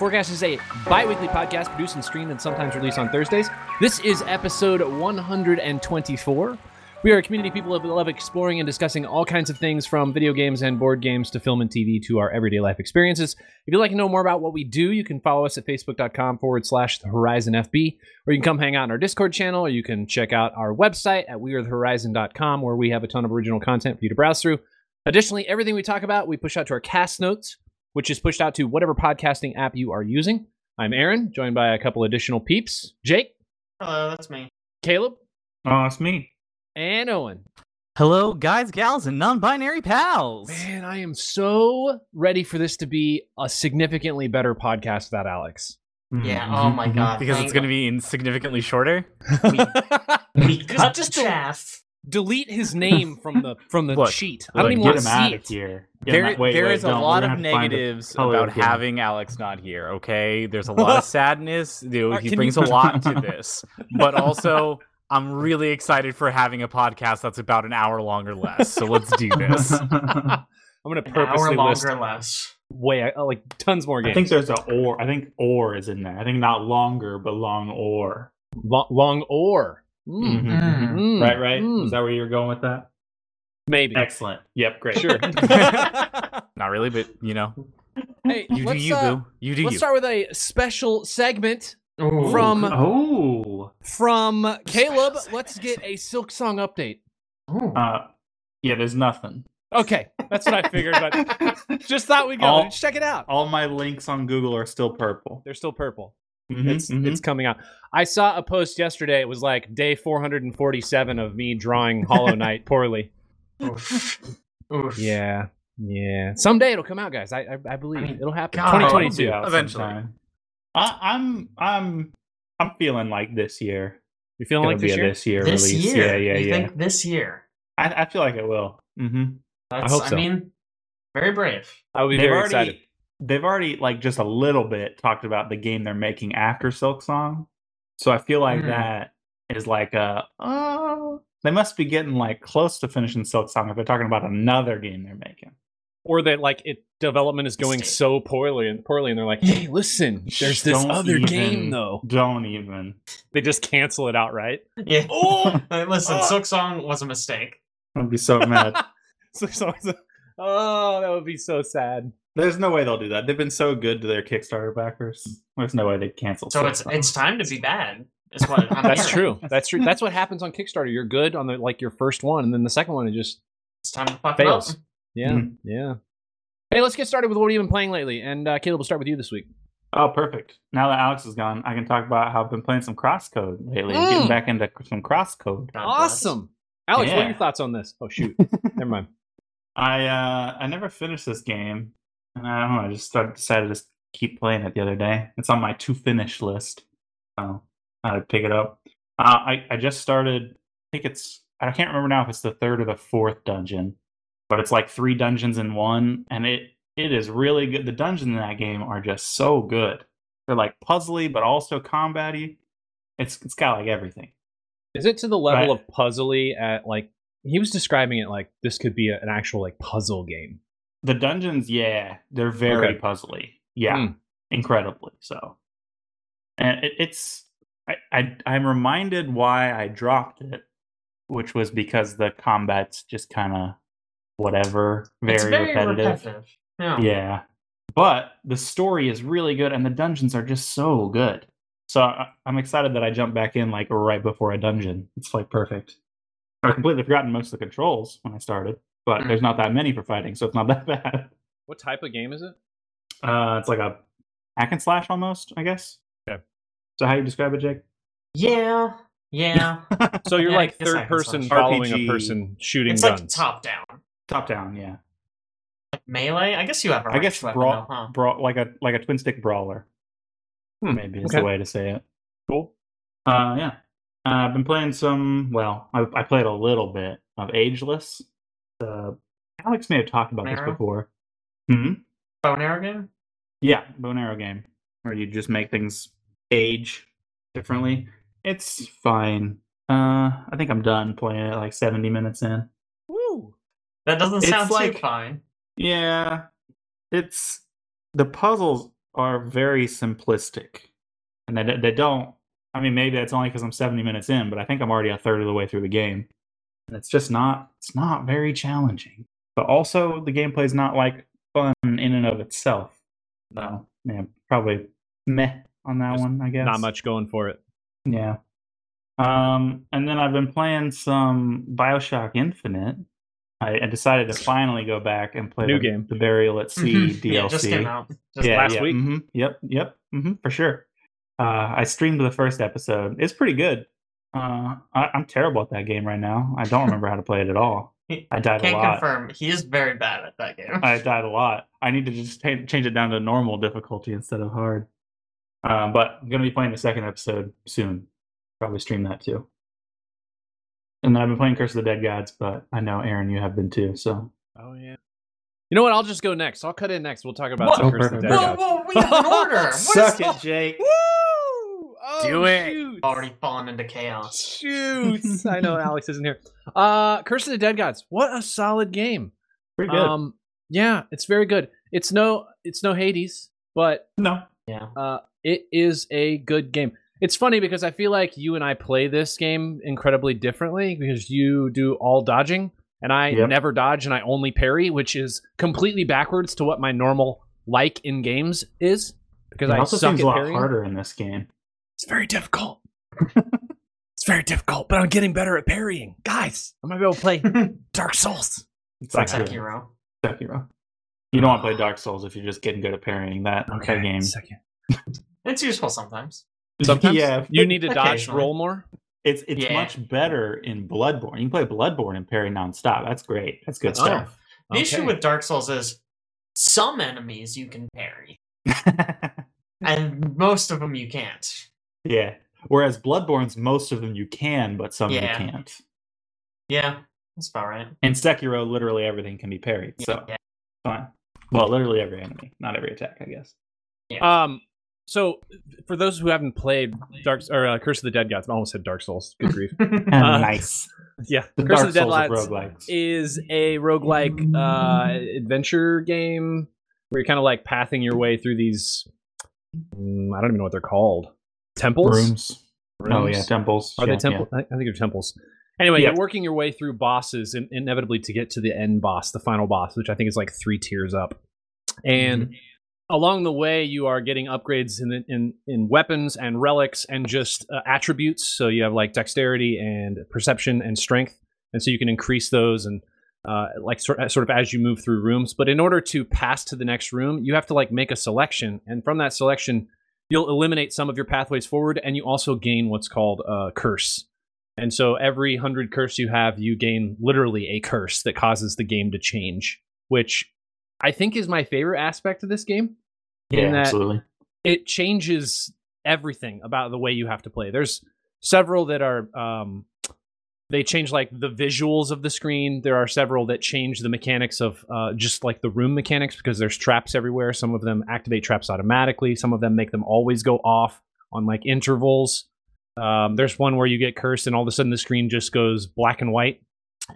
Forecast. Is a bi weekly podcast produced and streamed and sometimes released on Thursdays. This is episode 124. We are a community of people who love exploring and discussing all kinds of things from video games and board games to film and TV to our everyday life experiences. If you'd like to know more about what we do, you can follow us at facebook.com forward slash the Horizon FB, or you can come hang out in our Discord channel, or you can check out our website at wearethehorizon.com, where we have a ton of original content for you to browse through. Additionally, everything we talk about, we push out to our cast notes, which is pushed out to whatever podcasting app you are using. I'm Aaron, joined by a couple additional peeps Jake, Hello, that's me. Caleb, Oh, it's me. and Owen. Hello, guys, gals, and non-binary pals. Man, I am so ready for this to be a significantly better podcast without Alex. Yeah. Mhm, Oh my mhm. god. Because thank it's going to be in significantly shorter. We Just- cut just the to- chaff. Delete his name from the from the Look, sheet. I don't Look, even get want him to out see of it. here. Get There, out- wait, there wait, is a lot of gonna have to find a negatives about again. having Alex not here. Okay, there's a lot of sadness. Uh, he brings you- a lot to this, but also I'm really excited for having a podcast that's about an hour long or less. So let's do this. I'm gonna An hour purposely longer, less. way uh, like tons more games. I think there's a or. I think or is in there. I think not longer, but long or. Lo- long or Mm. Mhm, Mm. mhm. Mm. Right, right. Mm. Is that where you're going with that? maybe. Excellent. Yep, great. Sure. Not really, but you know, hey, you do let's, you, uh, boo. You do Let's you. start with a special segment Ooh. From- Oh. from Caleb. Let's get a Silksong update. Uh, yeah. There's nothing. Okay, that's what I figured, but just thought we'd go. All- check it out. All my links on Google are still purple. They're still purple. Mhm, It's mhm. it's coming out. I saw a post yesterday. It was like day 447 of me drawing Hollow Knight poorly. Oof. Oof. Yeah, yeah. Someday it'll come out, guys. I I, I believe I mean, it'll happen. God. 2022. It'll Eventually. sometime. I, I'm I'm I'm feeling like this year. You feeling It'll like be this a year? this year This release. year. Yeah, yeah, you yeah. think this year? I, I feel like it will. Mm-hmm. That's, hope so. mean, very brave. I will be they've very already, excited. They've already like just a little bit talked about the game they're making after Silksong, so I feel like Hmm. that is like a oh they must be getting like close to finishing Silksong if they're talking about another game they're making. Or that like it development is going so poorly and poorly, and they're like, "Hey, listen, there's this Don't other even- game though." Don't even. They just cancel it outright. Yeah. Oh, Hey, Listen, Oh. Silksong was a mistake. I'd be so mad. so, so, so- oh, that would be so sad. There's no way they'll do that. They've been so good to their Kickstarter backers. There's no way they'd cancel. So it's Song. it's time to be bad. Is what I'm That's hearing. true. That's true. That's what happens on Kickstarter. You're good on the like your first one, and then the second one it just It's time to fuck Fails. up. yeah, Mhm. yeah. Hey, let's get started with what you've been playing lately. And uh, Caleb, we'll start with you this week. Oh, perfect. Now that Alex is gone, I can talk about how I've been playing some crosscode lately. Mm. Getting back into some crosscode. Awesome, Alex. What are your thoughts on this? Oh shoot, never mind. I uh I never finished this game, and I don't know. I just started, decided to just keep playing it the other day. It's on my to finish list, so I'd pick it up. Uh, I I just started. I think it's I can't remember now if it's the third or the fourth dungeon, but it's like three dungeons in one, and it it is really good. The dungeons in that game are just so good. They're like puzzly, but also combatty. It's it's got like everything. Is it to the level Right. of puzzly at like he was describing it like this could be a, an actual like puzzle game? The dungeons, yeah, they're very Okay. puzzly. Yeah, Mm. incredibly so. And it, it's I, I I'm reminded why I dropped it, which was because the combat's just kind of whatever, very, it's very repetitive. repetitive. Yeah. Yeah, but the story is really good, and the dungeons are just so good. So I, I'm excited that I jumped back in like right before a dungeon. It's like perfect. I completely forgotten most of the controls when I started, but Mm. there's not that many for fighting, so it's not that bad. What type of game is it? Uh, it's like a hack and slash almost, I guess. Okay. So how you describe it, Jake? Yeah. Yeah. So you're Yeah, like third person slash. following a RPG. person shooting it's guns. like top down. Top down, yeah. Like melee. I guess you have a I guess weapon, brawl, though, huh? brawl, like a like a twin stick brawler. Hmm, Maybe is okay. the way to say it. Cool. Uh, yeah. Uh, I've been playing some. Well, I, I played a little bit of Ageless. Uh, Alex may have talked about this before. Hmm. Bow and arrow game. Yeah, bow and arrow game where you just make things age differently. It's fine. Uh, I think I'm done playing it. Like 70 minutes in. Woo. That doesn't It's sound like- too fine. Yeah, it's the puzzles are very simplistic, and they they don't. I mean, maybe that's only because I'm 70 minutes in, but I think I'm already a third of the way through the game, and it's just not. It's not very challenging. But also, the gameplay is not like fun in and of itself. So, yeah, probably meh on that There's one. I guess Not much going for it. Yeah. Um, and then I've been playing some Bioshock Infinite. I, I decided to finally go back and play New the, game. the Burial at Sea DLC. yeah, just came out. Just yeah, last yeah, week? mhm, Yep, yep, hmm for sure. Uh, I streamed the first episode. It's pretty good. Uh, I, I'm terrible at that game right now. I don't remember how to play it at all. I died a Can't lot. confirm. He is very bad at that game. I died a lot. I need to just ta- change it down to normal difficulty instead of hard. Um, but I'm gonna be playing the second episode soon. Probably stream that too. And then I've been playing Curse of the Dead Gods, but I know Aaron, you have been too. So Oh yeah. You know what? I'll just go next. I'll cut in next. We'll talk about What? some Oh, Curse of the perfect. Dead whoa, Gods. whoa, we have an order. Suck it, Jake. Woo! Oh, Do it. shoot. Already fallen into chaos. Shoots. I know Alex isn't here. Uh Curse of the Dead Gods. What a solid game. Pretty good. Um yeah, it's very good. It's no it's no Hades, but no, Yeah. uh it is a good game. It's funny because I feel like you and I play this game incredibly differently because you do all dodging and I Yep. never dodge and I only parry, which is completely backwards to what my normal like in games is because it I also suck seems a lot parrying. harder in this game. It's very difficult. it's very difficult, but I'm getting better at parrying. Guys, I'm gonna be able to play Dark Souls. It's like Sekiro. Sekiro. You don't want to play ah. Dark Souls if you're just getting good at parrying that that game. Second. It's useful sometimes. Sometimes yeah, you need to dodge Occasionally. roll more. It's it's Yeah. much better in Bloodborne. You can play Bloodborne and parry nonstop. That's great. That's good That's stuff. The issue with Dark Souls is some enemies you can parry, and most of them you can't. Yeah. Whereas Bloodborne's most of them you can, but some Yeah. you can't. Yeah, that's about right. In Sekiro, literally everything can be parried. So yeah. fine. Well, literally every enemy, not every attack, I guess. Yeah. Um, so for those who haven't played Dark or uh, Curse of the Dead Gods, I almost said Dark Souls. Good grief. nice. yeah, The Curse Dark of the Dead Gods is a roguelike uh, adventure game where you're kind of like pathing your way through these. mm, I don't even know what they're called. Temples. Rooms. Oh yeah, temples. Are yeah, they temples? I I think they're temples. Anyway, Yeah. you're working your way through bosses and inevitably to get to the end boss, the final boss, which I think is like three tiers up. And Mm-hmm. along the way, you are getting upgrades in in in weapons and relics and just uh, attributes. So you have like dexterity and perception and strength, and so you can increase those and. Uh, like sort, sort of as you move through rooms, but in order to pass to the next room, you have to like make a selection, and from that selection, you'll eliminate some of your pathways forward, and you also gain what's called a curse. And so every hundred curse you have, you gain literally a curse that causes the game to change, which I think is my favorite aspect of this game. Yeah, absolutely. It changes everything about the way you have to play. There's several that are um, they change like the visuals of the screen. There are several that change the mechanics of uh, just like the room mechanics because there's traps everywhere. Some of them activate traps automatically. Some of them make them always go off on like intervals. Um, there's one where you get cursed and all of a sudden the screen just goes black and white,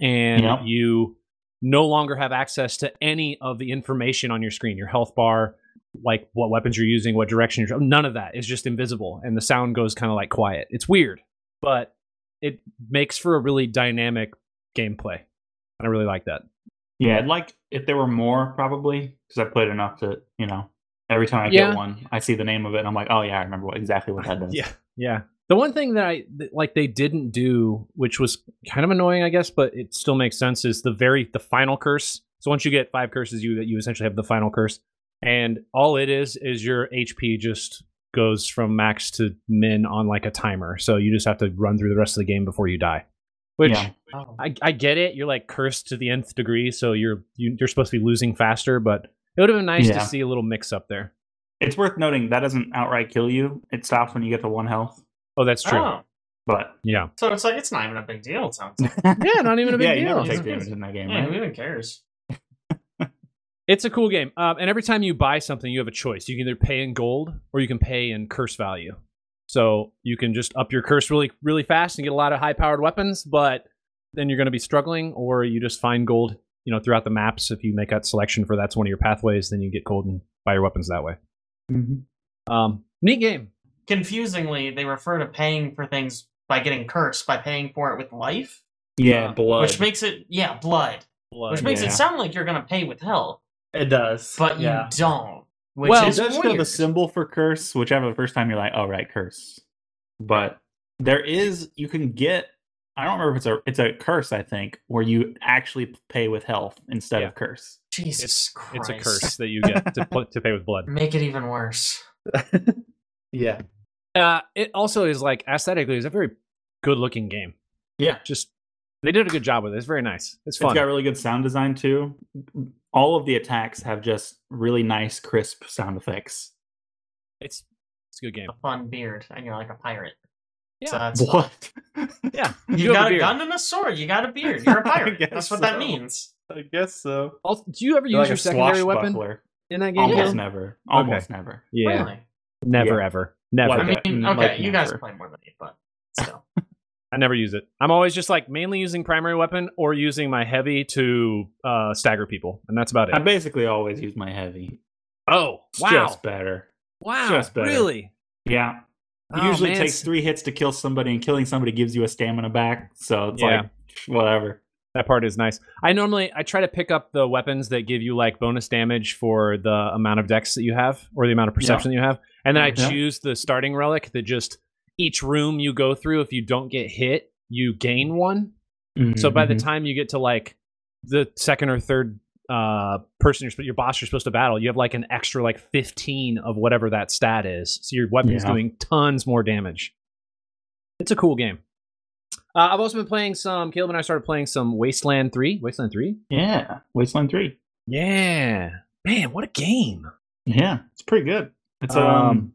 and you no longer have access to any of the information on your screen. Your health bar, like what weapons you're using, what direction you're. None of that is just invisible, and the sound goes kind of like quiet. It's weird, but it makes for a really dynamic gameplay. And I really like that. Yeah, I'd like if there were more, probably, because I played enough to, you know, every time I Yeah. get one, I see the name of it, and I'm like, oh yeah, I remember what exactly what that does. Yeah, yeah. The one thing that I that, like they didn't do, which was kind of annoying, I guess, but it still makes sense, is the very the final curse. So once you get five curses, you that you essentially have the final curse, and all it is is your HP just goes from max to min on like a timer. So you just have to run through the rest of the game before you die. Which Yeah. Oh. I, I get it. You're like cursed to the nth degree, so you're you, you're supposed to be losing faster. But it would have been nice Yeah. to see a little mix up there. It's worth noting that doesn't outright kill you. It stops when you get to one health. Oh, that's true. Oh, But Yeah, so it's like it's not even a big deal. It sounds like. yeah, not even a big yeah, deal. you never take damage in that game, Yeah, right? who even cares? It's a cool game. Um, and every time you buy something, you have a choice. You can either pay in gold or you can pay in curse value. So you can just up your curse really, really fast and get a lot of high powered weapons, but then you're going to be struggling, or you just find gold, you know, throughout the maps. If you make that selection for that's one of your pathways, then you get gold and buy your weapons that way. Um, neat game. Confusingly, they refer to paying for things by getting cursed by paying for it with life, Yeah, Uh, blood. which makes it yeah blood, which makes yeah. it sound like you're gonna pay with hell, it does, but yeah. you don't. Which Well, It is does show the symbol for curse, whichever the first time you're like, oh right, curse. But there is you can get I don't remember if it's a it's a curse, I think, where you actually pay with health instead Yeah. of curse. Jesus It's Christ. a curse that you get to put to pay with blood. Make it even worse. yeah. Uh, it also is like aesthetically, it's a very good looking game. Yeah. Just they did a good job with it. It's very nice. It's fun. It's got really good sound design too. All of the attacks have just really nice, crisp sound effects. it's it's a good game. A fun beard, and you're like a pirate. Yeah. So that's What? Yeah, you, have got a, beard. gun and a sword. You got a beard. You're a I pirate. That's what that means. I guess so. Also, do you ever You're use like your secondary weapon swashbuckler. in that game? Almost Gil? never. Almost never. Yeah, Really? never Yeah. ever, never. Like I mean, okay, like you guys never. play more than me, but still. I never use it. I'm always just like mainly using primary weapon or using my heavy to uh, stagger people, and that's about it. I basically always use my heavy. Oh wow, Just better. wow, just better. really? Yeah. It Oh, usually man, takes three hits to kill somebody, and killing somebody gives you a stamina back. So it's Yeah. like whatever. That part is nice. I normally I try to pick up the weapons that give you like bonus damage for the amount of dex that you have or the amount of perception that you have, and then I Yeah. choose the starting relic that just each room you go through, if you don't get hit, you gain one. So by the Mhm. time you get to like the second or third uh person you're your boss you're supposed to battle, you have like an extra like 15 of whatever that stat is. So your weapon's Yeah. doing tons more damage. It's a cool game. Uh, I've also been playing some. Caleb and I started playing some Wasteland Three. Wasteland Three. yeah, Wasteland Three. Yeah, man, what a game! Yeah, it's pretty good. It's um, Um,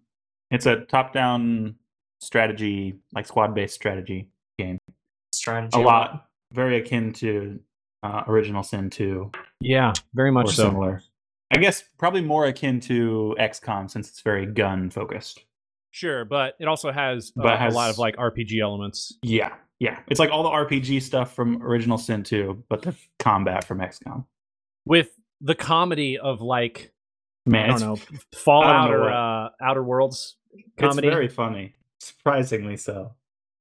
it's a top-down strategy, like squad-based strategy game. Strategy. A lot, very akin to uh, Original Sin Two Yeah, very much so. similar. I guess probably more akin to XCOM since it's very gun focused. Sure, but it also has, uh, But a lot of like RPG elements. Yeah, yeah. It's like all the RPG stuff from Original Sin 2, but the combat from XCOM. with the comedy of like Man, I don't know Fallout know or uh, Outer Worlds it's comedy. very funny. Surprisingly so.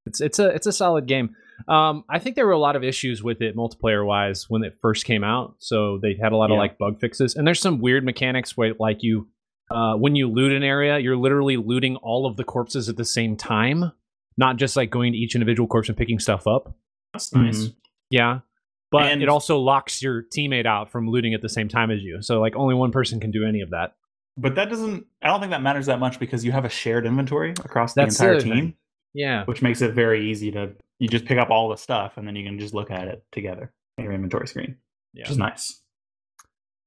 It's it's a it's a solid game. Um, I think there were a lot of issues with it multiplayer wise when it first came out, so they had a lot of like bug fixes. And there's some weird mechanics where like you, uh, when you loot an area, you're literally looting all of the corpses at the same time, not just like going to each individual corpse and picking stuff up. That's nice. Mhm. Yeah, but And- it also locks your teammate out from looting at the same time as you. So like only one person can do any of that. But that doesn't, I don't think that matters that much because you have a shared inventory across the the entire other team, thing. Yeah, which makes it very easy to, you just pick up all the stuff and then you can just look at it together in your inventory screen, yeah, which is nice.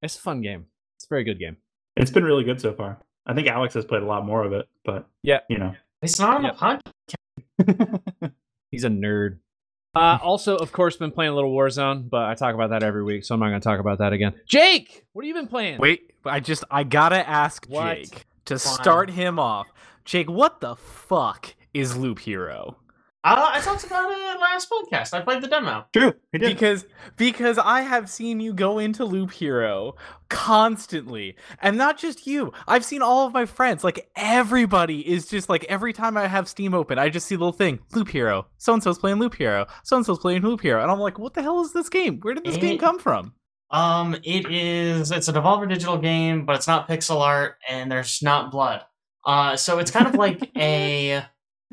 it's a fun game. It's a very good game. It's been really good so far. I think Alex has played a lot more of it, but Yeah. you know. It's not on Yep. the podcast. He's a nerd. Uh, also, of course, been playing a little Warzone, but I talk about that every week, so I'm not going to talk about that again. Jake, what have you been playing? Wait, I just I gotta ask What? Jake to Fine. start him off. Jake, what the fuck is Loop Hero? Uh, I talked about it last podcast. I played the demo. True. Did. Because because I have seen you go into Loop Hero constantly. And not just you. I've seen all of my friends. Like everybody is just like every time I have Steam open, I just see a little thing. Loop Hero. So and so's playing Loop Hero. So and so's playing Loop Hero. And I'm like, what the hell is this game? Where did this game come from? Um, it is. It's a Devolver Digital game, but it's not pixel art, and there's not blood. Uh, so it's kind of like a.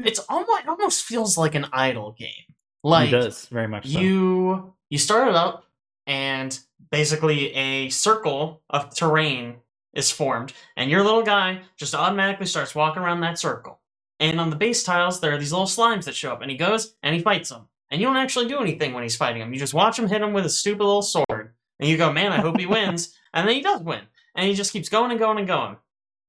It's almost it almost feels like an idle game. Like he does, very much so. you you start it up, and basically a circle of terrain is formed, and your little guy just automatically starts walking around that circle. And on the base tiles, there are these little slimes that show up, and he goes and he fights them. And you don't actually do anything when he's fighting them. You just watch him hit him with a stupid little sword, and you go, "Man, I hope he wins." And then he does win, and he just keeps going and going and going.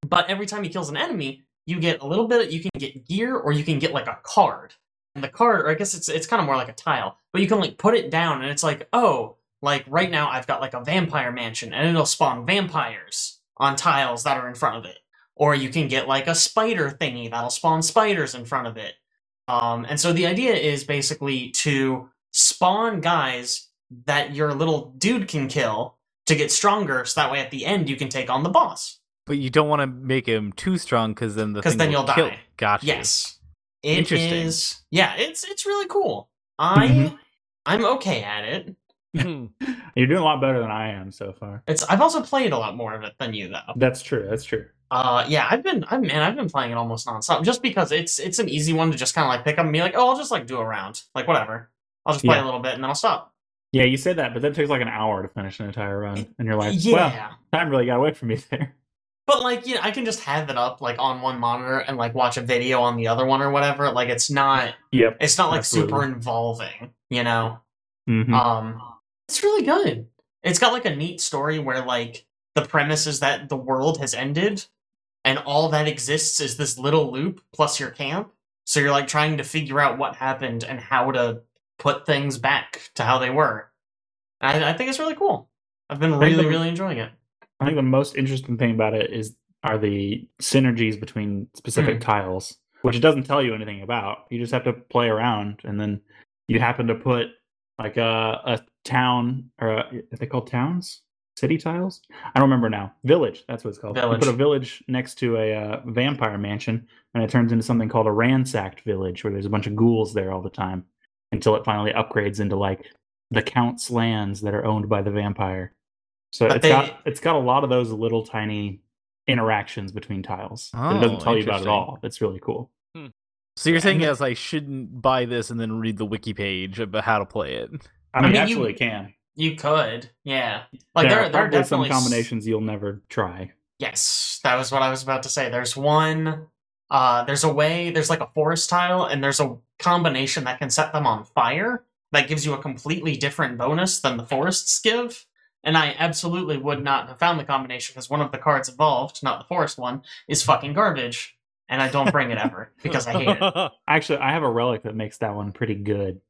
But every time he kills an enemy, you get a little bit. You can get gear, or you can get like a card. And the card, or I guess it's it's kind of more like a tile, but you can like put it down, and it's like, oh, like right now I've got like a vampire mansion, and it'll spawn vampires on tiles that are in front of it. Or you can get like a spider thingy that'll spawn spiders in front of it. Um, and so the idea is basically to spawn guys that your little dude can kill to get stronger, so that way at the end you can take on the boss. But you don't want to make him too strong because then the 'Cause thing then you'll kill- die. Gotcha. Yes. It Interesting. is- Yeah, it's it's really cool. I Mhm. I'm okay at it. You're doing a lot better than I am so far. It's I've also played a lot more of it than you though. That's true. That's true. Uh yeah, I've been I man, I've been playing it almost nonstop just because it's it's an easy one to just kind of like pick up and be like, "Oh, I'll just like do a round." Like whatever. I'll just play Yeah. a little bit and then I'll stop. Yeah, you said that, but that takes like an hour to finish an entire run, and you're like, yeah. well, time really got away from me there. But like, you know, I can just have it up like on one monitor and like watch a video on the other one or whatever. Like it's not Yep. it's not like super involving, you know. Mhm. Um, it's really good. It's got like a neat story where like the premise is that the world has ended, and all that exists is this little loop plus your camp. So you're like trying to figure out what happened and how to put things back to how they were. And I, I think it's really cool. I've been really, really enjoying it. I think the most interesting thing about it is are the synergies between specific Hmm. tiles, which it doesn't tell you anything about. You just have to play around, and then you happen to put like a a town or a, are they called towns? City tiles? I don't remember now. Village. That's what it's called. Village. You put a village next to a uh, vampire mansion, and it turns into something called a ransacked village, where there's a bunch of ghouls there all the time, until it finally upgrades into like the count's lands that are owned by the vampire. So But it's they- got it's got a lot of those little tiny interactions between tiles that it doesn't Oh, tell you about at all. It's really cool. So you're saying And- yes, I shouldn't buy this and then read the wiki page about how to play it. I mean, mean, you- absolutely can. You could, yeah. Like there, there, are there are probably some definitely combinations you'll never try. Yes, that was what I was about to say. There's one uh there's a way, there's like a forest tile and there's a combination that can set them on fire that gives you a completely different bonus than the forests give. And I absolutely would not have found the combination because one of the cards involved, not the forest one, is fucking garbage. And I don't bring it ever because I hate it. Actually, I have a relic that makes that one pretty good.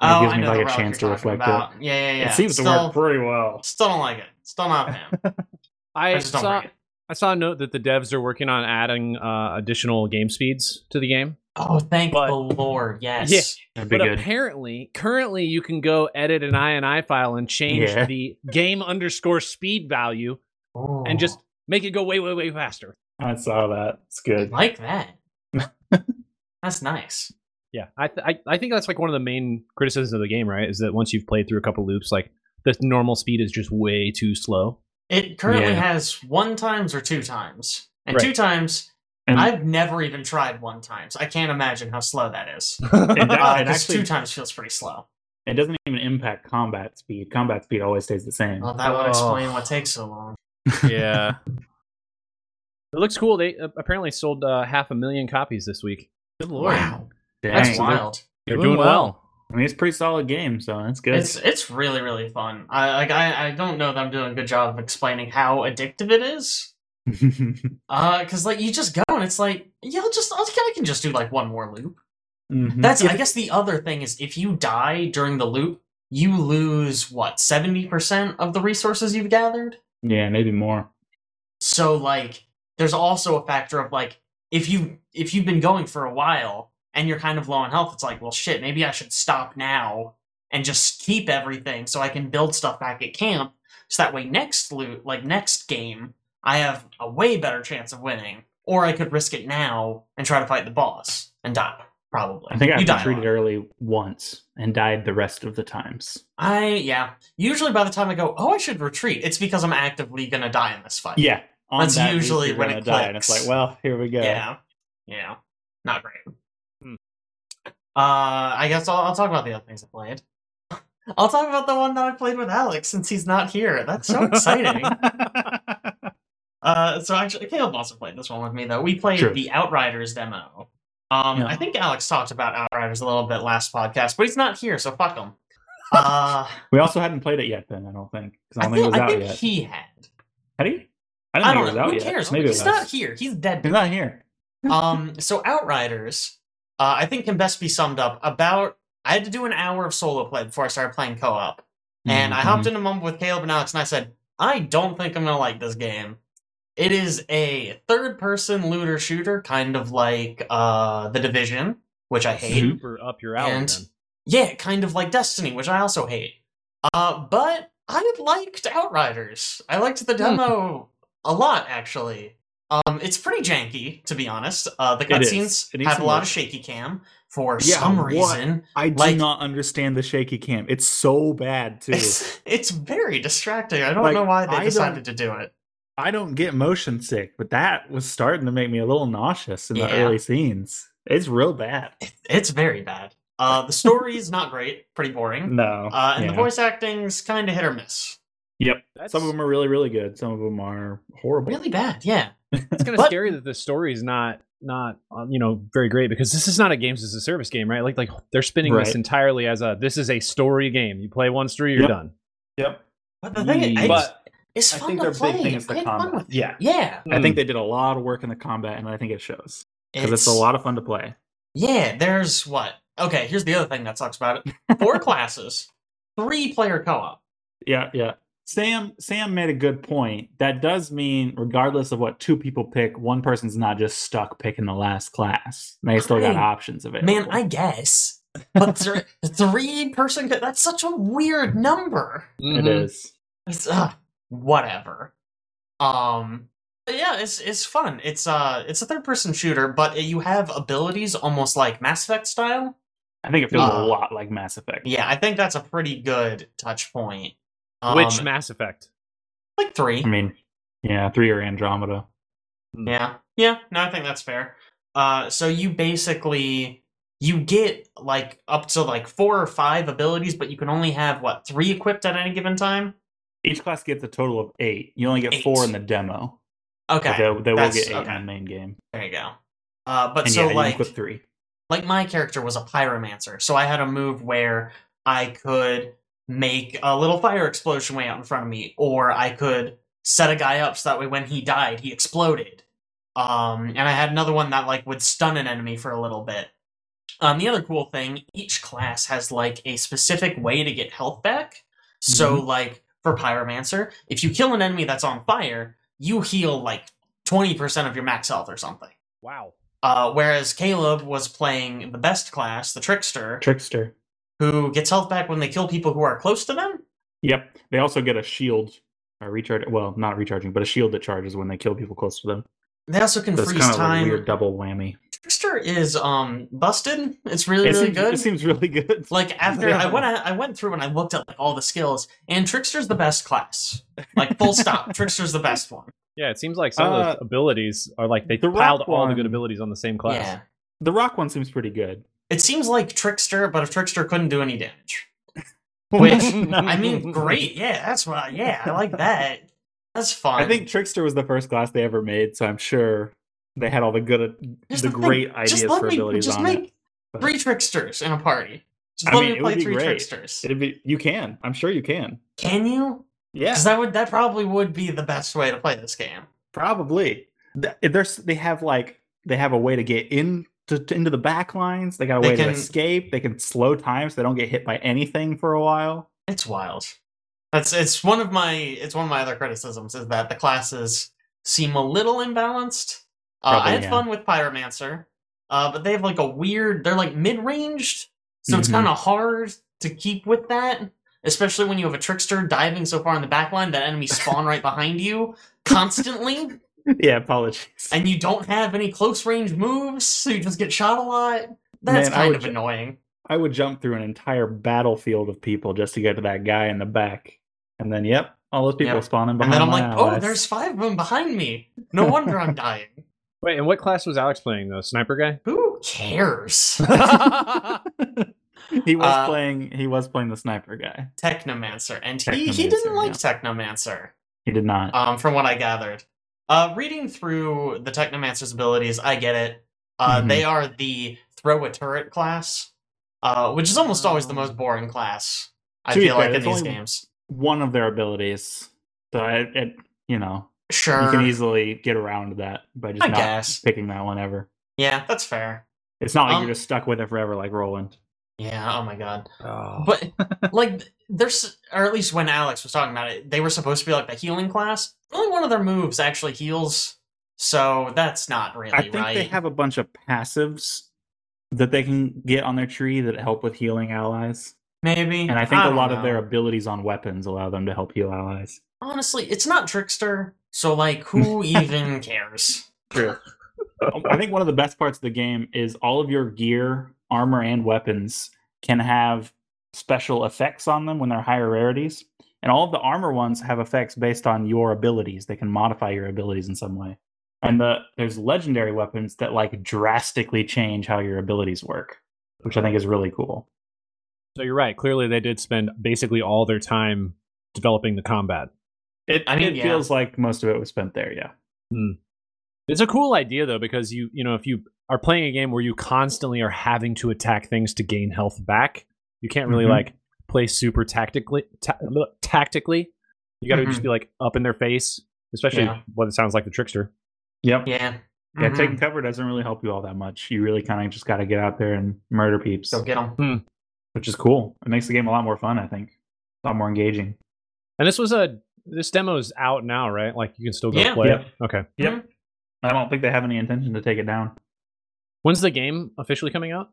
Oh, gives I me, know like, a chance you're to talking reflect about. Yeah, yeah, yeah. It seems still, to work pretty well. Still don't like it. Still not a fan. I I just don't saw bring it. I saw a note that the devs are working on adding uh, additional game speeds to the game. Oh, thank But- the Lord. Yes. Yeah. That'd be But good. apparently, currently you can go edit an INI file and change Yeah. the game underscore speed value and just oh. make it go way, way, way faster. I saw that. It's good. like that. That's nice. Yeah, I, th- I I think that's like one of the main criticisms of the game, right? Is that once you've played through a couple loops, like the normal speed is just way too slow. It currently Yeah. has one times or two times. And Right. two times, And I've never even tried one times. I can't imagine how slow that is. it, Uh, does- actually two times feels pretty slow. it doesn't even impact combat speed. Combat speed always stays the same. Well, that would Oh. explain what takes so long. yeah. It looks cool. They uh, apparently sold uh, half a million copies this week. Good lord. Wow. Dang. That's wild. They're doing well. I mean, it's a pretty solid game, so that's good. It's it's really really fun. I like I, I don't know that I'm doing a good job of explaining how addictive it is. Uh, because like you just go and it's like yeah, I'll just I'll, I can just do like one more loop. Mhm. That's I guess the other thing is if you die during the loop, you lose what seventy percent of the resources you've gathered. yeah, maybe more. So like, there's also a factor of like if you if you've been going for a while and you're kind of low on health, it's like well shit, maybe I should stop now and just keep everything so I can build stuff back at camp. So that way, next loot like next game, I have a way better chance of winning. Or I could risk it now and try to fight the boss and die. Probably. I think you I've die a retreated early once and died the rest of the times. I yeah. Usually by the time I go, oh, I should retreat. It's because I'm actively gonna die in this fight. Yeah, on That's that usually you're when gonna it die, and it's like, well, here we go. Yeah. Yeah. Not great. Hmm. Uh, I guess I'll, I'll talk about the other things I played. I'll talk about the one that I played with Alex since he's not here. That's so exciting. uh, so actually, Caleb also played this one with me though. We played True. the Outriders demo. Um, Yeah. I think Alex talked about Outriders a little bit last podcast, but he's not here, so fuck him. Uh, we also hadn't played it yet. Then I don't think because I I don't think, think, it was I out think yet. he had. Had he? I I don't think it was know. out Who yet. cares? Maybe he's not here. He's dead. He's not here. um so outriders uh, i think can best be summed up about i had to do an hour of solo play before i started playing co-op and i Mhm. hopped in a moment with caleb and alex and i said i don't think i'm gonna like this game it is a third person looter shooter kind of like uh the division which i hate Super up your alley. And- then. yeah kind of like destiny which i also hate uh but i liked outriders i liked the demo a lot actually. Um, it's pretty janky to be honest. Uh, the cutscenes have a lot work. of shaky cam for Yeah, some what? reason. I do Like- not understand the shaky cam. It's so bad too. It's it's very distracting. I don't Like, know why they I decided to do it. I don't get motion sick, but that was starting to make me a little nauseous in the early scenes. It's real bad. It's very bad. Uh, the story is not great, pretty boring. No. Uh, and the voice acting's kind of hit or miss. Yep. That's, Some of them are really, really good. Some of them are horrible. Really bad, yeah. it's kind of But- scary that the story is not not um, you know very great because this is not a games as a service game, right? Like like they're spinning this entirely as a this is a story game. You play one story, you're Yep. done. Yep. But the thing is, Yeah. it's, But it's I fun think to their play. big thing is the I had fun combat. with it. Yeah. Yeah. I think they did a lot of work in the combat, and I think it shows because it's, a lot of fun to play. Yeah, there's what? Okay, here's the other thing that sucks about it. Four classes, three player co-op. Yeah, yeah. Sam Sam made a good point. That does mean, regardless of what two people pick, one person's not just stuck picking the last class. They still got Right. options available. Man, I guess. But th- three person co- that's such a weird number. it Mhm. is. It's uh, whatever. Um but yeah, it's it's fun. It's uh it's a third person shooter, but you have abilities almost like Mass Effect style. I think it feels Uh, a lot like Mass Effect. Yeah, I think that's a pretty good touch point. Which Um, Mass Effect? like three. I mean, yeah, three or Andromeda. Yeah. Yeah, no, I think that's fair. Uh so you basically you get like up to like four or five abilities, but you can only have what, three equipped at any given time? Each class gets a total of eight. You only get Eight. four in the demo. Okay. But they, they will get eight okay. in the main game. There you go. Uh but And so yeah, like three. like my character was a pyromancer, so I had a move where I could make a little fire explosion way out in front of me, or I could set a guy up so that way when he died, he exploded. Um, and I had another one that like would stun an enemy for a little bit. Um, the other cool thing, each class has like a specific way to get health back. So like for pyromancer, if you kill an enemy that's on fire, you heal like twenty percent of your max health or something. Wow. Uh, whereas Caleb was playing the best class, the Trickster, Trickster. who gets health back when they kill people who are close to them. Yep. They also get a shield. A recharge. Well, not recharging, but a shield that charges when they kill people close to them. They also can That's freeze kind of a time. weird double whammy. Trickster is um busted. It's really It really seems, good. it seems really good. like after Yeah. I went I went through and I looked at like all the skills, and Trickster's the best class. Like full stop. Trickster's the best one. Yeah, it seems like some of Uh, those abilities are like they the piled rock all the good abilities on the same class. Yeah. The rock one seems pretty good. It seems like Trickster, but if Trickster couldn't do any damage. Which I mean, great. Yeah, that's what. I, yeah, I like that. That's fun. I think Trickster was the first class they ever made, so I'm sure they had all the good, Here's the, thing, great ideas for me- abilities just on make it. but- three tricksters in a party. Just I let mean, me play three great. tricksters. It'd be, you can. I'm sure you can. Can you? Yeah, Because that would that probably would be the best way to play this game. probably. There's they have like they have a way to get in to, to- into the back lines. They got a way can- to escape. They can slow time so they don't get hit by anything for a while. It's wild. That's it's one of my it's one of my other criticisms is that the classes seem a little imbalanced. Uh, I had yeah. fun with Pyromancer, uh, but they have like a weird. They're like mid ranged, so it's Mhm. kind of hard to keep with that. Especially when you have a trickster diving so far in the back line that enemies spawn right behind you constantly, yeah, apologies. and you don't have any close range moves, so you just get shot a lot. That's Man, kind of ju- annoying. I would jump through an entire battlefield of people just to get to that guy in the back, and then yep, all those people Yep. spawning behind. Me. And then I'm like, oh, there's five of them behind me. No wonder I'm dying. Wait, and what class was Alex playing though? Sniper guy? Who cares? he was Uh, playing. He was playing the sniper guy. Technomancer, and he, he didn't like yeah. Technomancer, He did not. um, from what I gathered. Uh, reading through the Technomancer's abilities, I get it. Uh, Mhm. They are the throw a turret class, uh, which is almost always the most boring class. I feel fair, like in these games. One of their abilities, so it, it you know Sure, you can easily get around that by just I not guess. picking that one ever. yeah, that's fair. It's not like Um, you're just stuck with it forever like Roland. Yeah, oh my god. Oh. But like, there's, or at least when Alex was talking about it, they were supposed to be like the healing class. Only one of their moves actually heals, so that's not really I think right. they have a bunch of passives that they can get on their tree that help with healing allies. Maybe, And I think a don't lot of their abilities on weapons allow them to help heal allies. honestly, it's not trickster, So like, who even cares? True. I think one of the best parts of the game is all of your gear, armor, and weapons can have special effects on them when they're higher rarities. And all of the armor ones have effects based on your abilities. They can modify your abilities in some way. And the there's legendary weapons that like drastically change how your abilities work, which I think is really cool. So you're right. Clearly, they did spend basically all their time developing the combat. It I mean, it yeah. feels like most of it was spent there, yeah. It's a cool idea though because you you know if you are playing a game where you constantly are having to attack things to gain health back, you can't really Mhm. like play super tactically. Ta- tactically, you got to just Mhm. be like up in their face, especially Yeah. what it sounds like the trickster. Yep. Yeah. Yeah, Mhm. taking cover doesn't really help you all that much. You really kind of just got to get out there and murder peeps, Go get them. which is cool. It makes the game a lot more fun, I think. A lot more engaging. And this was a this demo is out now, right? Like you can still go Yeah. play Yep. it. Okay. Yep. I don't think they have any intention to take it down. When's the game officially coming out?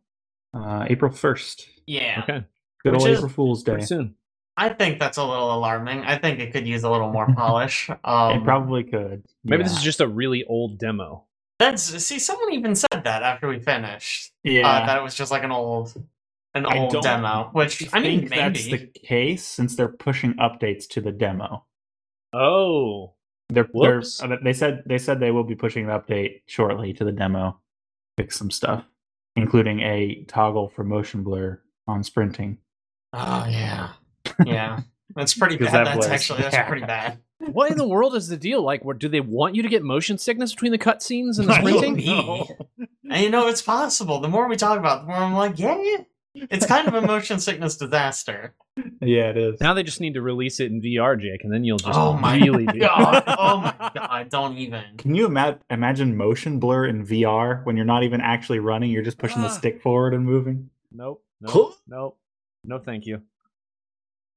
Uh, April 1st. Yeah. Okay. Good Which old is April Fool's Day. Soon. I think that's a little alarming. I think it could use a little more polish. Um, it probably could. Maybe yeah. this is just a really old demo. That's see, someone even said that after we finished. Yeah. Uh, that it was just like an old, an I old demo. Which I mean, think maybe. that's the case since they're pushing updates to the demo. Oh. They're, they're uh, they said they said they will be pushing an update shortly to the demo, fix some stuff, including a toggle for motion blur on sprinting. Oh yeah, yeah. That's pretty bad. that That's was- actually that's yeah. pretty bad. What in the world is the deal? Like, what, do they want you to get motion sickness between the cutscenes and the I don't sprinting? know. And you know, it's possible. The more we talk about, it, the more I'm like, yeah, it's kind of a motion sickness disaster. Yeah, it is. Now they just need to release it in VR, Jake, and then you'll just Oh my really be. God. Oh my god! Don't even. Can you ima- imagine motion blur in VR when you're not even actually running? You're just pushing the stick forward and moving. Nope. Nope. Nope. No, thank you.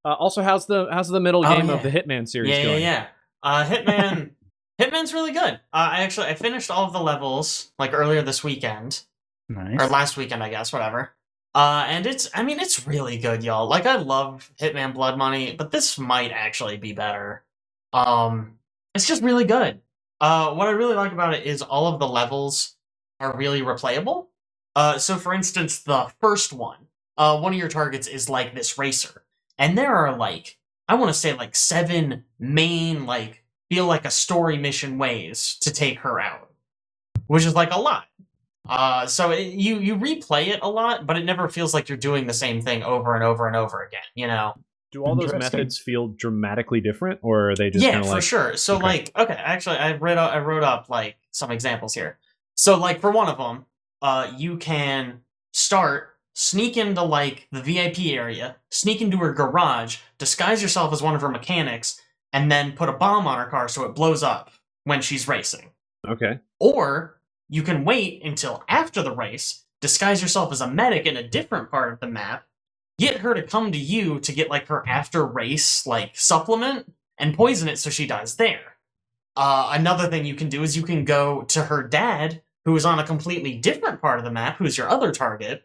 Uh, also, how's the how's the middle Oh, game yeah. of the Hitman series Yeah, yeah, going? yeah. Uh, Hitman. Hitman's really good. Uh, I actually I finished all of the levels like earlier this weekend Nice. or last weekend, I guess, whatever. Uh, and it's I mean it's really good, y'all. Like I love Hitman Blood Money, but this might actually be better. Um, it's just really good. Uh, what I really like about it is all of the levels are really replayable. Uh, so for instance, the first one, uh, one of your targets is like this racer, and there are like I want to say like seven main like feel like a story mission ways to take her out, which is like a lot. Uh, so it, you you replay it a lot, but it never feels like you're doing the same thing over and over and over again. You know? Do all those methods feel dramatically different, or are they just yeah, kind for like? sure. So okay. like, okay, actually, I read I wrote up like some examples here. So like for one of them, uh, you can start sneak into like the VIP area, sneak into her garage, disguise yourself as one of her mechanics, and then put a bomb on her car so it blows up when she's racing. Okay. Or you can wait until after the race, disguise yourself as a medic in a different part of the map, get her to come to you to get like her after race like supplement and poison it so she dies there. Uh, another thing you can do is you can go to her dad, who is on a completely different part of the map, who's your other target,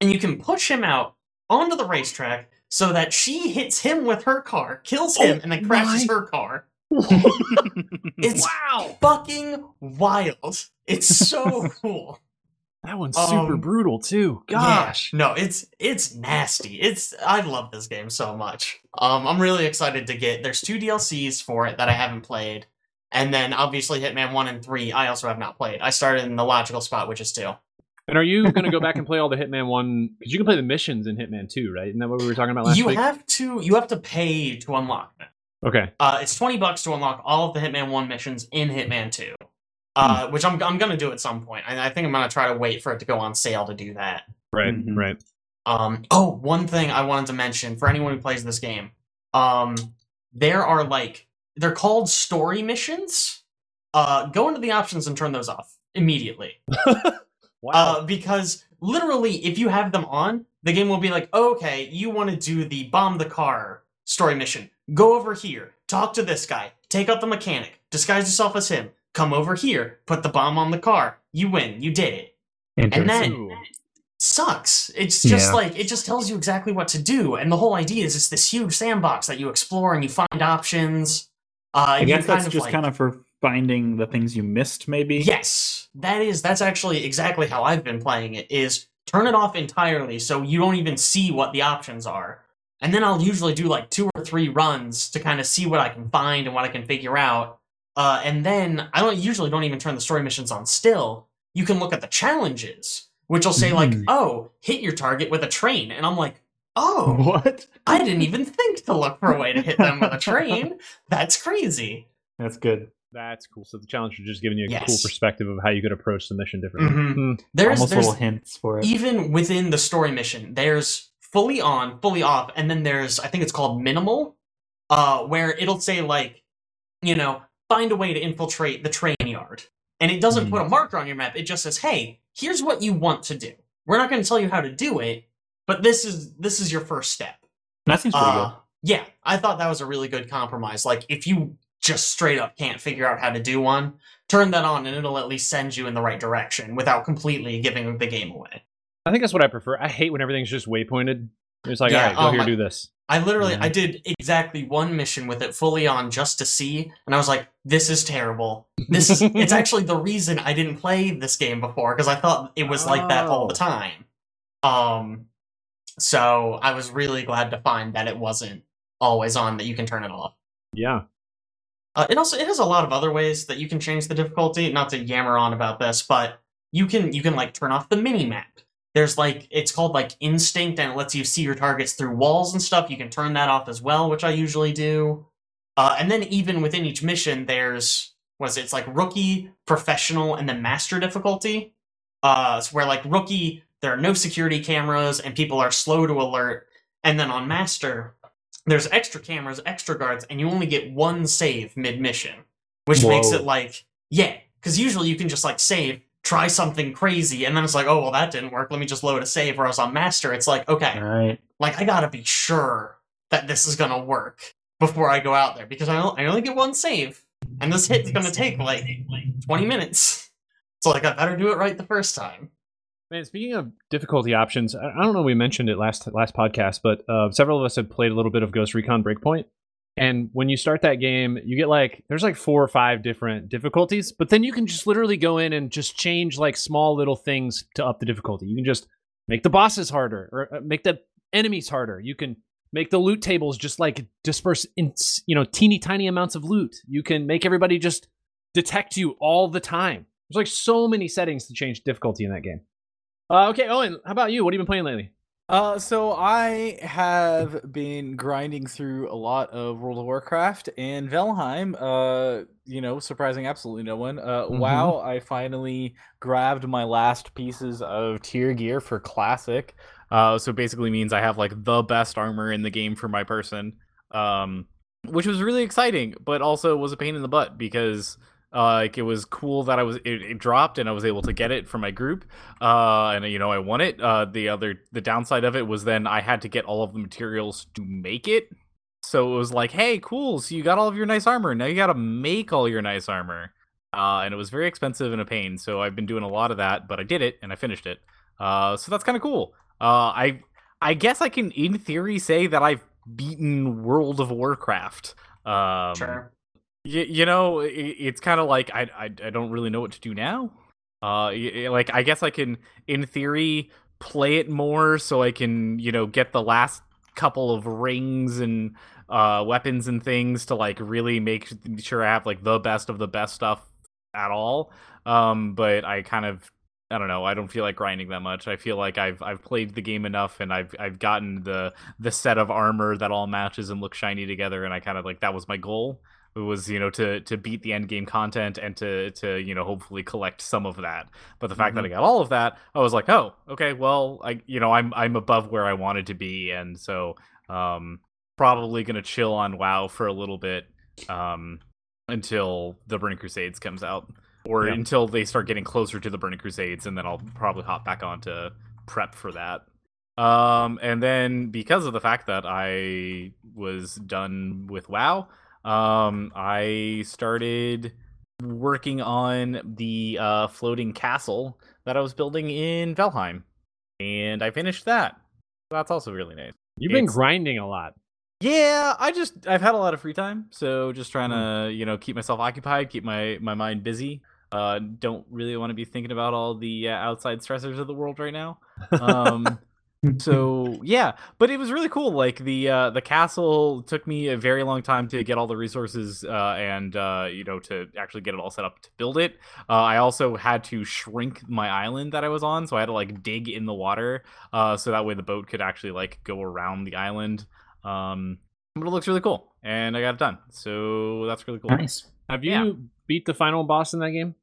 and you can push him out onto the racetrack so that she hits him with her car, kills him, Oh and then crashes my- her car. It's Wow. fucking wild. It's so cool. That one's super Um, brutal too. Gosh. Yeah. No, it's it's nasty. It's I love this game so much. Um I'm really excited to get there's two DLCs for it that I haven't played. And then obviously Hitman 1 and 3 I also have not played. I started in the logical spot which is 2. And are you going to go back and play all the Hitman one? Because you can play the missions in Hitman two, right? Isn't that what we were talking about last time? You week? have to you have to pay to unlock them. okay. Uh it's 20 bucks to unlock all of the Hitman 1 missions in Hitman 2. Uh, which I'm I'm gonna do at some point. And I think I'm gonna try to wait for it to go on sale to do that. Right. Mhm. Right. Um, oh, one thing I wanted to mention for anyone who plays this game. Um, there are like they're called story missions. Uh, go into the options and turn those off immediately. Wow. Uh, because literally, if you have them on, the game will be like, okay, you want to do the bomb the car story mission. Go over here, talk to this guy, take out the mechanic, disguise yourself as him, come over here, put the bomb on the car. You win. You did it And that- Ooh. sucks. It's just Yeah. like it just tells you exactly what to do, and the whole idea is it's this huge sandbox that you explore and you find options. Uh, I you guess kind that's of just like- kind of for finding the things you missed, maybe. Yes, that is. That's actually exactly how I've been playing it. Is turn it off entirely so you don't even see what the options are, and then I'll usually do like two or three runs to kind of see what I can find and what I can figure out. Uh, and then I don't usually don't even turn the story missions on still. You can look at the challenges, which will say like, Mhm. "Oh, hit your target with a train," and I'm like, "Oh, What? I didn't even think to look for a way to hit them with a train. That's crazy." That's good. That's cool. So the challenge is just giving you a cool perspective of how you could approach the mission differently. Mhm. Hmm. There's Almost there's little hints for it. even within the story mission, there's fully on, fully off, and then there's I think it's called minimal, uh, where it'll say like, you know, find a way to infiltrate the train yard, and it doesn't put a marker on your map. It just says, hey, here's what you want to do. We're not going to tell you how to do it, but this is this is your first step. that seems pretty Uh, yeah, I thought that was a really good compromise. Like if you just straight up can't figure out how to do one, turn that on, and it'll at least send you in the right direction without completely giving the game away. I think that's what I prefer. I hate when everything's just waypointed. It's like, Yeah, all right, go oh here, do this. I literally Yeah. I did exactly one mission with it fully on just to see, and I was like, "This is terrible. This is it's actually the reason I didn't play this game before because I thought it was like that all the Oh. time." Um, so I was really glad to find that it wasn't always on that you can turn it off. Yeah. Uh, it also it has a lot of other ways that you can change the difficulty. Not to yammer on about this, but you can you can like turn off the mini map. There's like it's called like instinct, and it lets you see your targets through walls and stuff. You can turn that off as well, which I usually do. Uh, and then even within each mission, there's was it? It's like rookie, professional, and then master difficulty. Uh, so where like rookie, there are no security cameras and people are slow to alert. And then on master, there's extra cameras, extra guards, and you only get one save mid mission, which makes it like yeah, because usually you can just like save, try something crazy, and then it's like oh well that didn't work. Let me just load a save. or I was on master, it's like okay, good. All right. like I gotta be sure that this is gonna work before I go out there because I only, I only get one save, and this hit's gonna take like 20 minutes. So like I better do it right the first time. Man, speaking of difficulty options, I I don't know. We mentioned it last last podcast, but uh, several of us have played a little bit of Ghost Recon Breakpoint. And when you start that game, you get like there's like four or five different difficulties, but then you can just literally go in and just change like small little things to up the difficulty. You can just make the bosses harder or uh, make the enemies harder. You can make the loot tables just like disperse in you know teeny tiny amounts of loot. You can make everybody just detect you all the time. There's like so many settings to change difficulty in that game. Uh, okay, Owen, how about you? What have you been playing lately? Uh, so I have been grinding through a lot of World of Warcraft and Valheim. Uh, you know, surprising absolutely no one. Uh, Mhm. wow, I finally grabbed my last pieces of tier gear for classic. Uh, so basically means I have like the best armor in the game for my person. Um, which was really exciting, but also was a pain in the butt because uh, like it was cool that I was it, it dropped and I was able to get it for my group uh, and you know I won it. Uh, the other the downside of it was then I had to get all of the materials to make it. So it was like, hey, cool. So you got all of your nice armor. Now you got to make all your nice armor, uh, and it was very expensive and a pain. So I've been doing a lot of that, but I did it and I finished it. Uh, so that's kind of cool. Uh, I I guess I can in theory say that I've beaten World of Warcraft. Um, Sure. You, you know, it, it's kind of like I, I I don't really know what to do now. Uh, like I guess I can, in theory, play it more so I can, you know, get the last couple of rings and uh weapons and things to like really make sure I have like the best of the best stuff at all. Um, but I kind of I don't know. I don't feel like grinding that much. I feel like I've I've played the game enough, and I've I've gotten the the set of armor that all matches and looks shiny together, and I kind of like that was my goal. It was you know to to beat the end game content and to to you know hopefully collect some of that. But the fact that I got all of that, I was like, oh, okay, well, I you know I'm I'm above where I wanted to be, and so um probably gonna chill on WoW for a little bit um until the Burning Crusades comes out or Yeah. until they start getting closer to the Burning Crusades, and then I'll probably hop back on to prep for that. Um, and then because of the fact that I was done with WoW, um, I started working on the uh, floating castle that I was building in Valheim, and I finished that. That's also really nice. You've been It's- grinding a lot. Yeah, I just I've had a lot of free time, so just trying to you know keep myself occupied, keep my my mind busy. Uh, don't really want to be thinking about all the uh, outside stressors of the world right now. Um, so yeah, but it was really cool. Like the uh, the castle took me a very long time to get all the resources uh, and uh, you know to actually get it all set up to build it. Uh, I also had to shrink my island that I was on, so I had to like dig in the water uh, so that way the boat could actually like go around the island. Um, but it looks really cool, and I got it done. So that's really cool. Nice. Have you Yeah. beat the final boss in that game?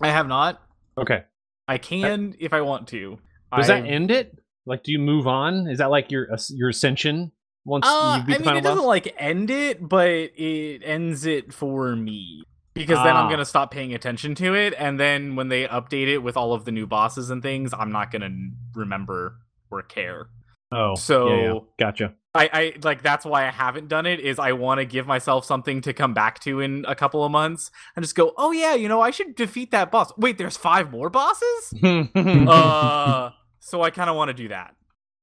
I have not. Okay. I can if I want to. Does that I've- end it? Like, do you move on? Is that like your your ascension once Uh, you beat I the mean, it doesn't boss? like end it, but it ends it for me because then I'm Ah. gonna stop paying attention to it, and then when they update it with all of the new bosses and things, I'm not gonna remember or care. oh, so- yeah, yeah. gotcha. I, I like that's why I haven't done it. Is I want to give myself something to come back to in a couple of months and just go, oh yeah, you know, I should defeat that boss. Wait, there's five more bosses. uh, so I kind of want to do that.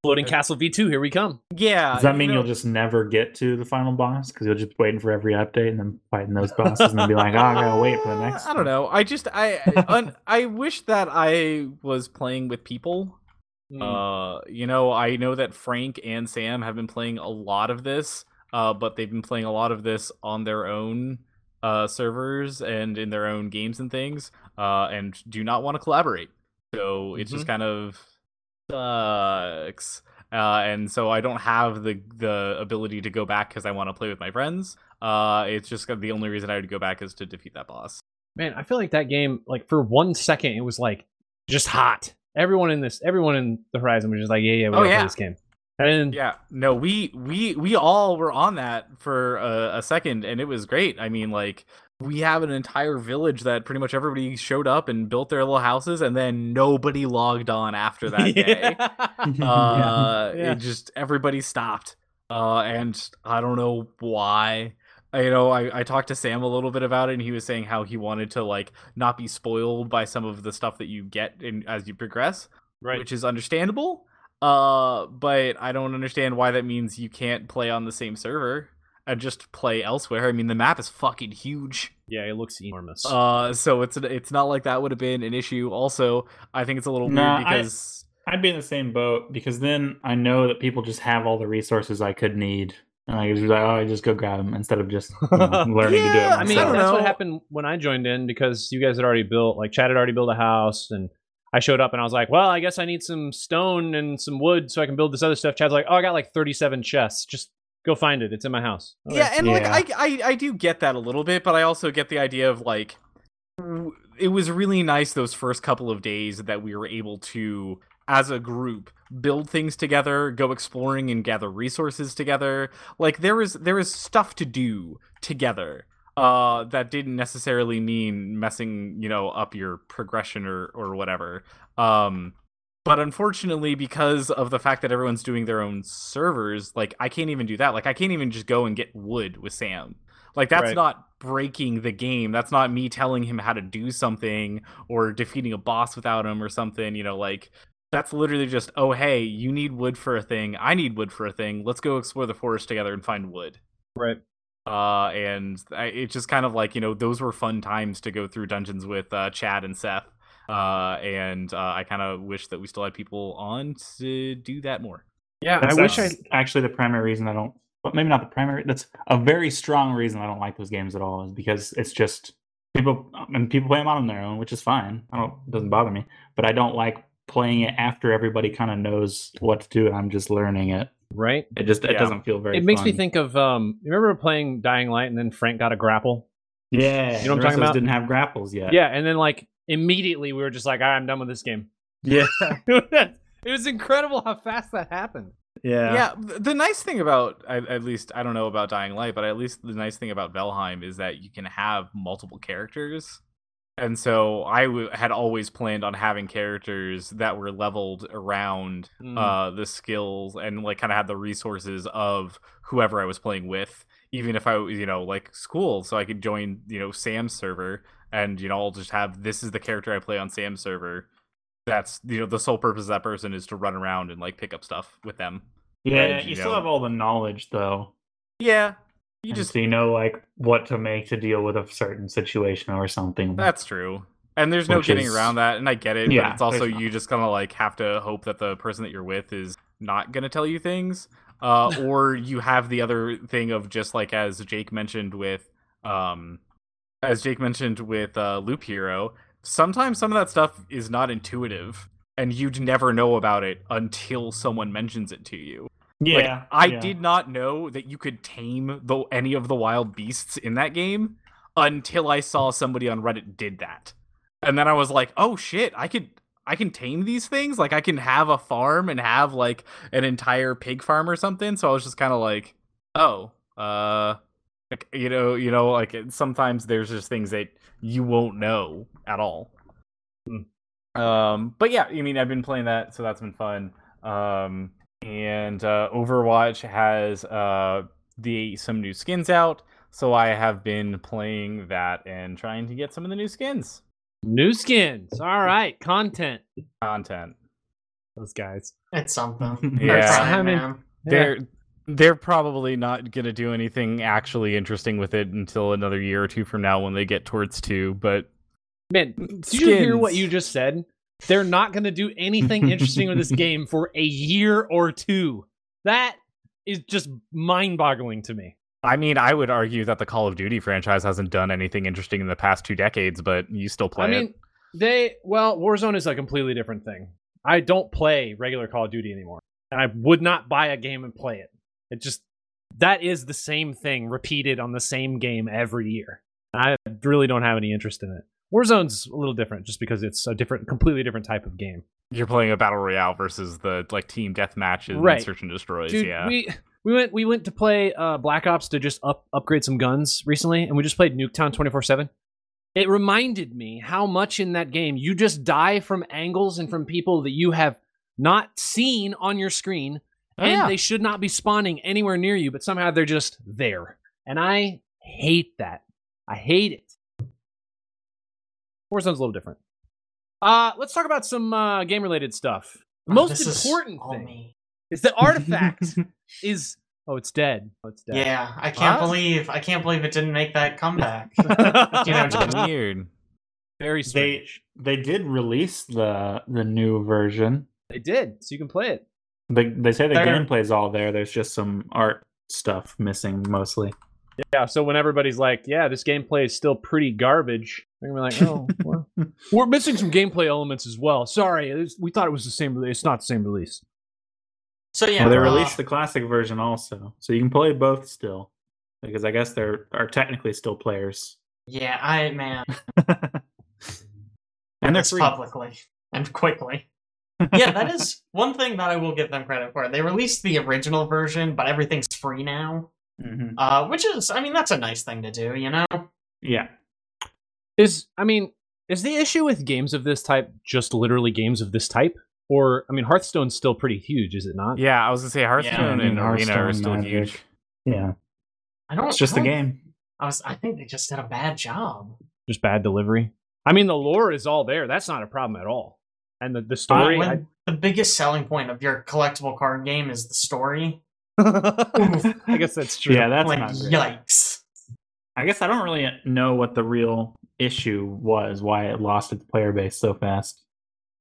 Floating Castle V2, here we come. Yeah. Does that you mean know- you'll just never get to the final boss because you'll just be waiting for every update and then fighting those bosses and then be like, oh, I gotta wait for the next. I don't know. I just I un, I wish that I was playing with people. Hmm. Uh, you know, I know that Frank and Sam have been playing a lot of this, uh, but they've been playing a lot of this on their own uh servers and in their own games and things, uh, and do not want to collaborate. So it's just kind of sucks. Uh, and so I don't have the the ability to go back because I want to play with my friends. Uh, it's just the only reason I would go back is to defeat that boss. Man, I feel like that game, like for one second, it was like just hot. Everyone in this, everyone in the Horizon was just like, yeah, yeah, we Oh, yeah. play this game. And Yeah, no, we we we all were on that for a, a second, and it was great. I mean, like we have an entire village that pretty much everybody showed up and built their little houses, and then nobody logged on after that day. Uh, Yeah. It just everybody stopped, uh, and I don't know why. You know, I, I talked to Sam a little bit about it, and he was saying how he wanted to like not be spoiled by some of the stuff that you get in as you progress right. which is understandable. Uh, but I don't understand why that means you can't play on the same server and just play elsewhere. I mean, the map is fucking huge. yeah, it looks enormous. Uh, so it's it's not like that would have been an issue. Also, I think it's a little Nah, weird I- because I'd be in the same boat because then I know that people just have all the resources I could need. And I just like, oh, I just go grab them instead of just you know, learning to do it. Yeah, I mean, myself. don't that's what happened when I joined in because you guys had already built, like, Chad had already built a house, and I showed up and I was like, well, I guess I need some stone and some wood so I can build this other stuff. Chad's like, oh, I got like 37 chests. Just go find it. It's in my house. Okay. yeah, and Yeah. like I, I I do get that a little bit, but I also get the idea of like it was really nice those first couple of days that we were able to as a group build things together go exploring and gather resources together like there was there was stuff to do together uh that didn't necessarily mean messing you know up your progression or or whatever um but unfortunately because of the fact that everyone's doing their own servers like i can't even do that. Like i can't even just go and get wood with sam. Like that's Right. not breaking the game. That's not me telling him how to do something or defeating a boss without him or something you know like that's literally just oh hey you need wood for a thing. I need wood for a thing. Let's go explore the forest together and find wood. Right. uh and I, it's just kind of like you know those were fun times to go through dungeons with uh chad and seth uh and uh, i kind of wish that we still had people on to do that more Yeah, That's, I wish I. actually the primary reason I don't. But maybe not the primary. That's a very strong reason I don't like those games at all. Is because it's just people and people play them on their own, which is fine. I don't. It doesn't bother me. But I don't like playing it after everybody kind of knows what to do and I'm just learning it. Right. It just it Yeah. doesn't feel very. It makes me think of um. You remember playing Dying Light and then Frank got a grapple? Yeah, You know what I'm talking about? Didn't have grapples yet. Yeah, and then like immediately we were just like, "All right, I'm done with this game. yeah, it was incredible how fast that happened. yeah. yeah the nice thing about at, at least i don't know about dying light but at least the nice thing about valheim is that you can have multiple characters and so I w- had always planned on having characters that were leveled around Mm. uh the skills and like kind of had the resources of whoever I was playing with even if I was you know like school so I could join you know Sam's server and you know I'll just have this is the character I play on Sam's server that's you know the sole purpose of that person is to run around and like pick up stuff with them Yeah, And, you, you still have all the knowledge though. Yeah, you And just so you know like what to make to deal with a certain situation or something. that's true. And there's no Which getting is- around that, and I get it. Yeah, but it's also you just kind of like have to hope that the person that you're with is not gonna tell you things, uh, or you have the other thing of just like as Jake mentioned with, um, as Jake mentioned with uh, Loop Hero. Sometimes some of that stuff is not intuitive, and you'd never know about it until someone mentions it to you. Like, yeah, I yeah. did not know that you could tame the any of the wild beasts in that game until I saw somebody on Reddit did that. And then I was like, "Oh shit, I could I can tame these things? Like I can have a farm and have like an entire pig farm or something." So I was just kind of like, "Oh, uh like, you know, you know like sometimes there's just things that you won't know at all." Um, but yeah, I mean, I've been playing that, so that's been fun. Um, and uh, Overwatch has uh, the some new skins out, so I have been playing that and trying to get some of the new skins New skins. All right, content. content. Those guys. It's something. Yeah. They're I mean- They're they're probably not gonna do anything actually interesting with it until another year or two from now when they get towards two. But Man, did you hear what you just said? They're not going to do anything interesting with this game for a year or two. That is just mind-boggling to me. I mean, I would argue that the Call of Duty franchise hasn't done anything interesting in the past two decades, but you still play I mean, it. they well, Warzone is a completely different thing. I don't play regular Call of Duty anymore, and I would not buy a game and play it. It just that is the same thing repeated on the same game every year. I really don't have any interest in it. Warzone's a little different, just because it's a different, completely different type of game. You're playing a battle royale versus the like team deathmatch and Right. search and destroys. Dude, yeah, we we went we went to play uh, Black Ops to just up upgrade some guns recently, and we just played Nuketown twenty four seven. It reminded me how much in that game you just die from angles and from people that you have not seen on your screen, Oh, and yeah. they should not be spawning anywhere near you, but somehow they're just there, and I hate that. I hate it. Warzone's a little different. Uh, let's talk about some uh, game related stuff. The most This is important all thing me. is that artifact is oh it's dead oh it's dead Yeah, I can't What? believe I can't believe it didn't make that comeback. You know, just- weird. very They strange they did release the the new version. they, did so you can play it They they say the They're- gameplay's all there. There's just some art stuff missing mostly. yeah so when everybody's like yeah this gameplay is still pretty garbage they're gonna be like oh well, we're missing some gameplay elements as well sorry it's- we thought it was the same release it's not the same release So yeah, well, they uh, released the classic version also, so you can play both still. Because I guess there are technically still players, Yeah, I man, and they're this free. publicly and quickly. Yeah, that is one thing that I will give them credit for. They released the original version, but everything's free now. Mhm. Uh, which is, I mean, that's a nice thing to do, you know. Yeah, is i mean is the issue with games of this type just literally games of this type or i mean hearthstone's still pretty huge is it not Yeah, I was gonna say Hearthstone I mean, and Arena are still Magic. huge. yeah. I don't. It's just I a don't- game. I was. I think they just did a bad job. just bad delivery. I mean, the lore is all there. That's not a problem at all. And the, the story, when I- the biggest selling point of your collectible card game is the story. I guess that's true. Yeah, that's like, not yikes. I guess I don't really know what the real issue was, why it lost its player base so fast.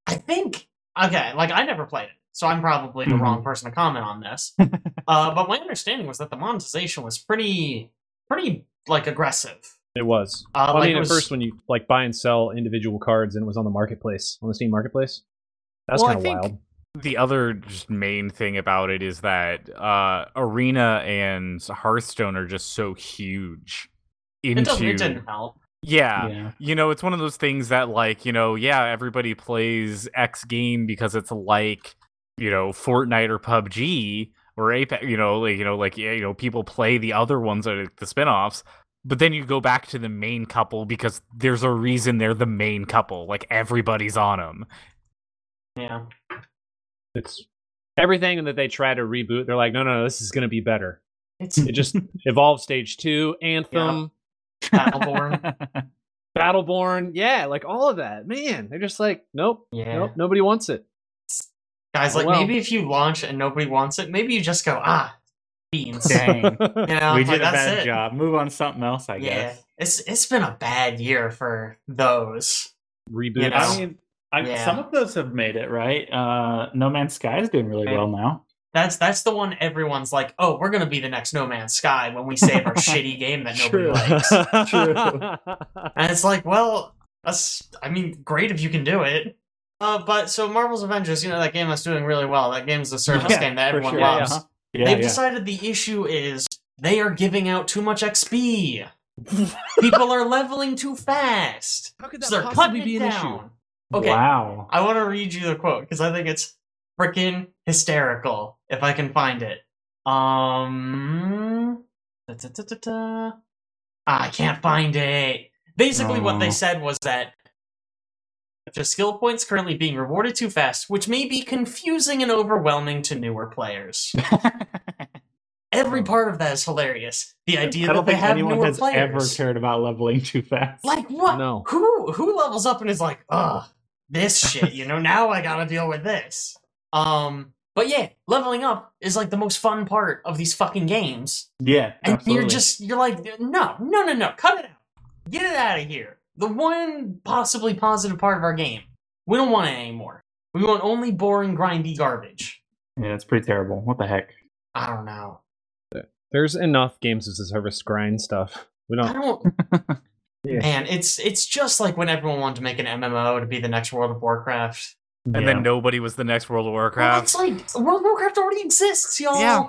I think okay, like I never played it, so I'm probably the Mhm. wrong person to comment on this. uh, but my understanding was that the monetization was pretty, pretty like aggressive. It was. Uh, Well, I mean, it at first when you like buy and sell individual cards and it was on the marketplace, on the Steam marketplace, that's Well, kind of wild. The other just main thing about it is that uh, Arena and Hearthstone are just so huge. It, Into doesn't, it didn't help. yeah, yeah. you know, it's one of those things that like you know, yeah, everybody plays X game because it's like you know Fortnite or PUBG or Apex. You know, like you know, like yeah, you know, people play the other ones that are the spinoffs. But then you go back to the main couple because there's a reason they're the main couple. Like everybody's on them. Yeah. It's everything that they try to reboot. They're like, no, no, no this is going to be better. It's It just evolved stage two, Anthem, Battleborn. Battleborn, yeah, like all of that. Man, they're just like, nope, Yeah. nope, nobody wants it. Guys, Oh, like well. maybe if you launch and nobody wants it, maybe you just go, ah, beans. Dang. You know, we like, did a bad it. job. Move on to something else, I Yeah, guess. it's it's been a bad year for those. Reboots. You know? I mean, I, Yeah. some of those have made it right. Uh, no Man's Sky is doing really Right. well now. That's that's the one everyone's like, oh, we're gonna be the next No Man's Sky when we save our shitty game that nobody likes. True. And it's like, well, that's I mean, great if you can do it. Uh, but so Marvel's Avengers, you know, that game that's doing really well. That game's the service Yeah, game that everyone sure. loves. Uh-huh. Yeah, They've yeah. decided the issue is they are giving out too much XP. People are leveling too fast. How could that So they're possibly cutting be an down. issue? Okay, Wow. I want to read you the quote because I think it's freaking hysterical if I can find it. Um, da-da-da-da-da. Ah, I can't find it. Basically, what they said was that the skill points currently being rewarded too fast, which may be confusing and overwhelming to newer players. Every part of that is hilarious. The idea I that don't they think have anyone newer has players. ever cared about leveling too fast. Like what? No. Who who levels up and is like, ugh, this shit, you know, now I gotta deal with this. Um but yeah, leveling up is like the most fun part of these fucking games. yeah, And absolutely. you're just you're like, no, no, no, no, cut it out. Get it out of here. The one possibly positive part of our game. We don't want it anymore. We want only boring, grindy garbage. yeah, it's pretty terrible. What the heck? I don't know. There's enough games as a service grind stuff. We don't. I don't Yeah. Man, it's it's just like when everyone wanted to make an MMO to be the next World of Warcraft. And Yeah. then nobody was the next World of Warcraft. Well, Warcraft. it's like World of Warcraft already exists, y'all. Yeah.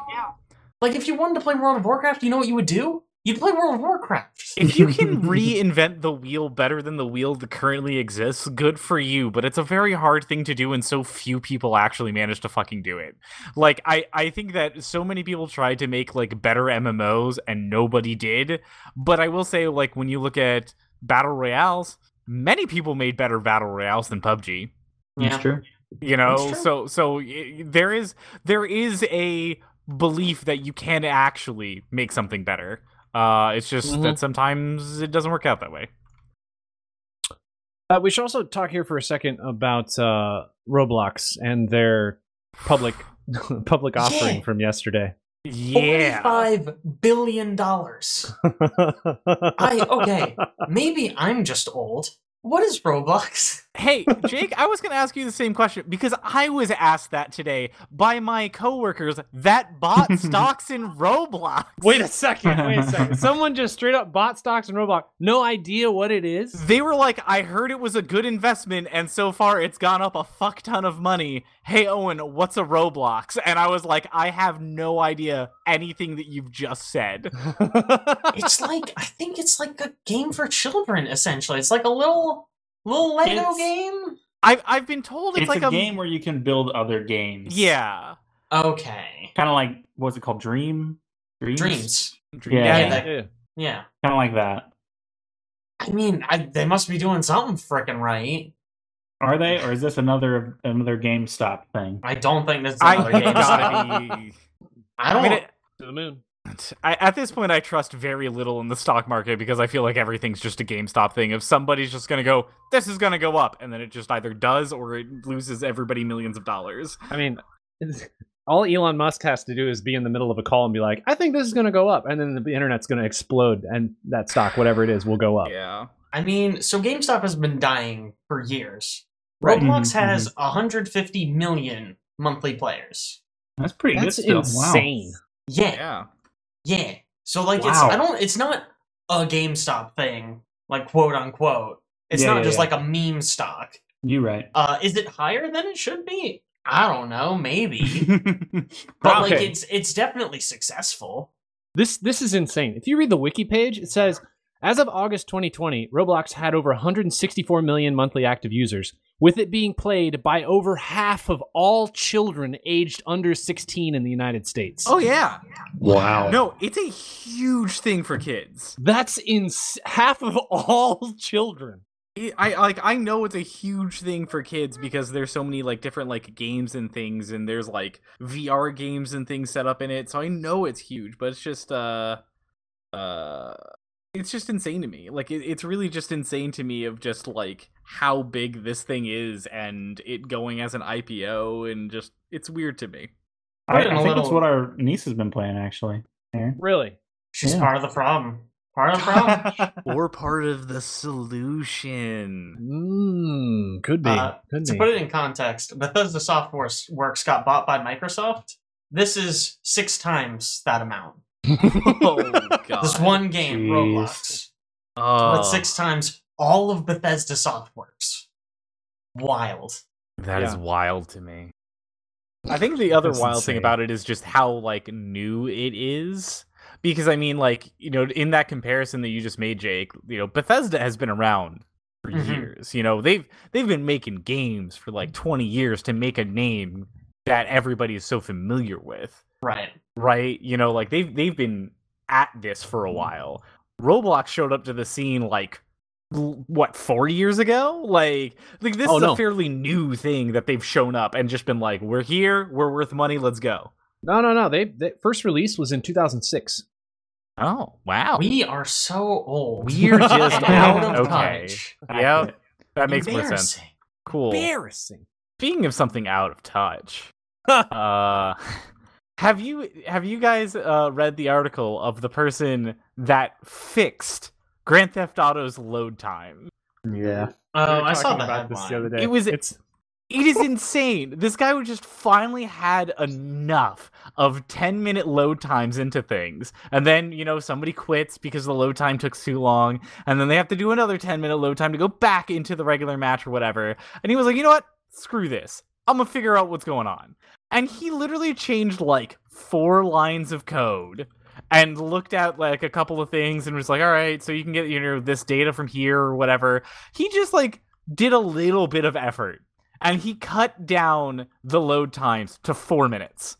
Like if you wanted to play World of Warcraft, you know what you would do? You'd play World of Warcraft. if you can reinvent the wheel better than the wheel that currently exists, good for you. But it's a very hard thing to do, and so few people actually manage to fucking do it. Like I, I think that so many people tried to make like better MMOs, and nobody did. But I will say, like when you look at battle royales, many people made better battle royales than PUBG. That's true. You know, so so there is there is a belief that you can actually make something better. Uh, it's just Mhm. that sometimes it doesn't work out that way. Uh, we should also talk here for a second about uh, Roblox and their public public offering Yeah. from yesterday. Yeah. Forty-five billion dollars. I okay. Maybe I'm just old. What is Roblox? Hey, Jake, I was going to ask you the same question because I was asked that today by my coworkers that bought stocks in Roblox. Wait a second. Wait a second. Someone just straight up bought stocks in Roblox. No idea what it is. They were like, I heard it was a good investment, and so far it's gone up a fuck ton of money. Hey, Owen, what's a Roblox? And I was like, I have no idea anything that you've just said. It's like I think it's like a game for children. Essentially, it's like a little little Lego It's- game. I've I've been told it's, It's, like a, game where you can build other games. Yeah. Okay. Kind of like what's it called? Dream. Dreams. Dreams. Yeah. Yeah, that- Yeah. Yeah. Kind of like that. I mean, I, they must be doing something freaking right. Are they, or is this another another GameStop thing? I don't think this is another it's game. I I don't. mean, it, To the moon. I, at this point, I trust very little in the stock market because I feel like everything's just a GameStop thing. If somebody's just gonna go, this is gonna go up, and then it just either does or it loses everybody millions of dollars. I mean, all Elon Musk has to do is be in the middle of a call and be like, "I think this is going to go up," and then the internet's going to explode, and that stock, whatever it is, will go up. Yeah. I mean, so GameStop has been dying for years. Right. Roblox Mhm, has 150 million monthly players. That's pretty That's good. Still. insane. Yeah, Yeah. Yeah. So like, it's I don't. It's not a GameStop thing, like quote unquote. It's Yeah, not yeah, just yeah. like a meme stock. Wow. You right. Uh, is it higher than it should be? I don't know. Maybe, but Probably. like, it's it's definitely successful. This this is insane. If you read the wiki page, it says as of August 2020, Roblox had over 164 million monthly active users, with it being played by over half of all children aged under 16 in the United States. Oh yeah. wow. No, it's a huge thing for kids. That's in half of all children. I like I know it's a huge thing for kids because there's so many like different like games and things and there's like VR games and things set up in it. So I know it's huge, but it's just uh uh it's just insane to me. Like it, it's really just insane to me of just like how big this thing is and it going as an IPO and just it's weird to me. I, I it in a think little- that's what our niece has been playing actually. Aaron. Really? She's Yeah. part of the problem. Part of the problem. or part of the solution. Mm, could be. Uh, could to be. put it in context, Bethesda Software Works got bought by Microsoft. This is six times that amount. Oh god. This one game, Jeez. Roblox, Oh, but six times all of Bethesda Softworks. Wild. That is Yeah. wild to me. I think the other That's wild thing about it is just how like new it is. Because I mean, like you know, in that comparison that you just made, Jake, you know, Bethesda has been around for Mhm. years. You know, they've they've been making games for like twenty years to make a name that everybody is so familiar with, Right. right? You know, like they've they've been at this for a while. Roblox showed up to the scene like what four years ago like like this Oh, is no. a fairly new thing that they've shown up and just been like we're here we're worth money let's go No, no, no. They, they first release was in 2006. oh wow We are so old. we're just out of okay touch. yeah that makes more sense cool Embarrassing. speaking of something out of touch uh have you have you guys uh read the article of the person that fixed grand theft auto's load time Yeah. Oh, We I saw talking the about this the other day. It was- It's It is insane. This guy would just finally had enough of 10 minute load times into things. And then, you know, somebody quits because the load time took too long. And then they have to do another 10 minute load time to go back into the regular match or whatever. And he was like, you know what? Screw this. I'm to figure out what's going on. And he literally changed like four lines of code and looked at like a couple of things and was like, all right, so you can get, you know, this data from here or whatever. He just like did a little bit of effort and he cut down the load times to four minutes.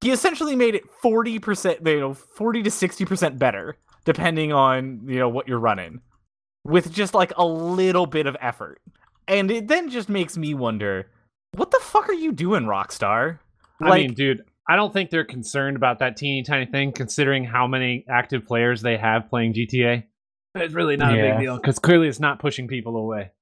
He essentially made it 40%, you know, 40 to 60% better, depending on, you know, what you're running, with just like a little bit of effort. And it then just makes me wonder, what the fuck are you doing, Rockstar? I mean, dude, I don't think they're concerned about that teeny tiny thing, considering how many active players they have playing GTA. It's really not a big deal because clearly it's not pushing people away.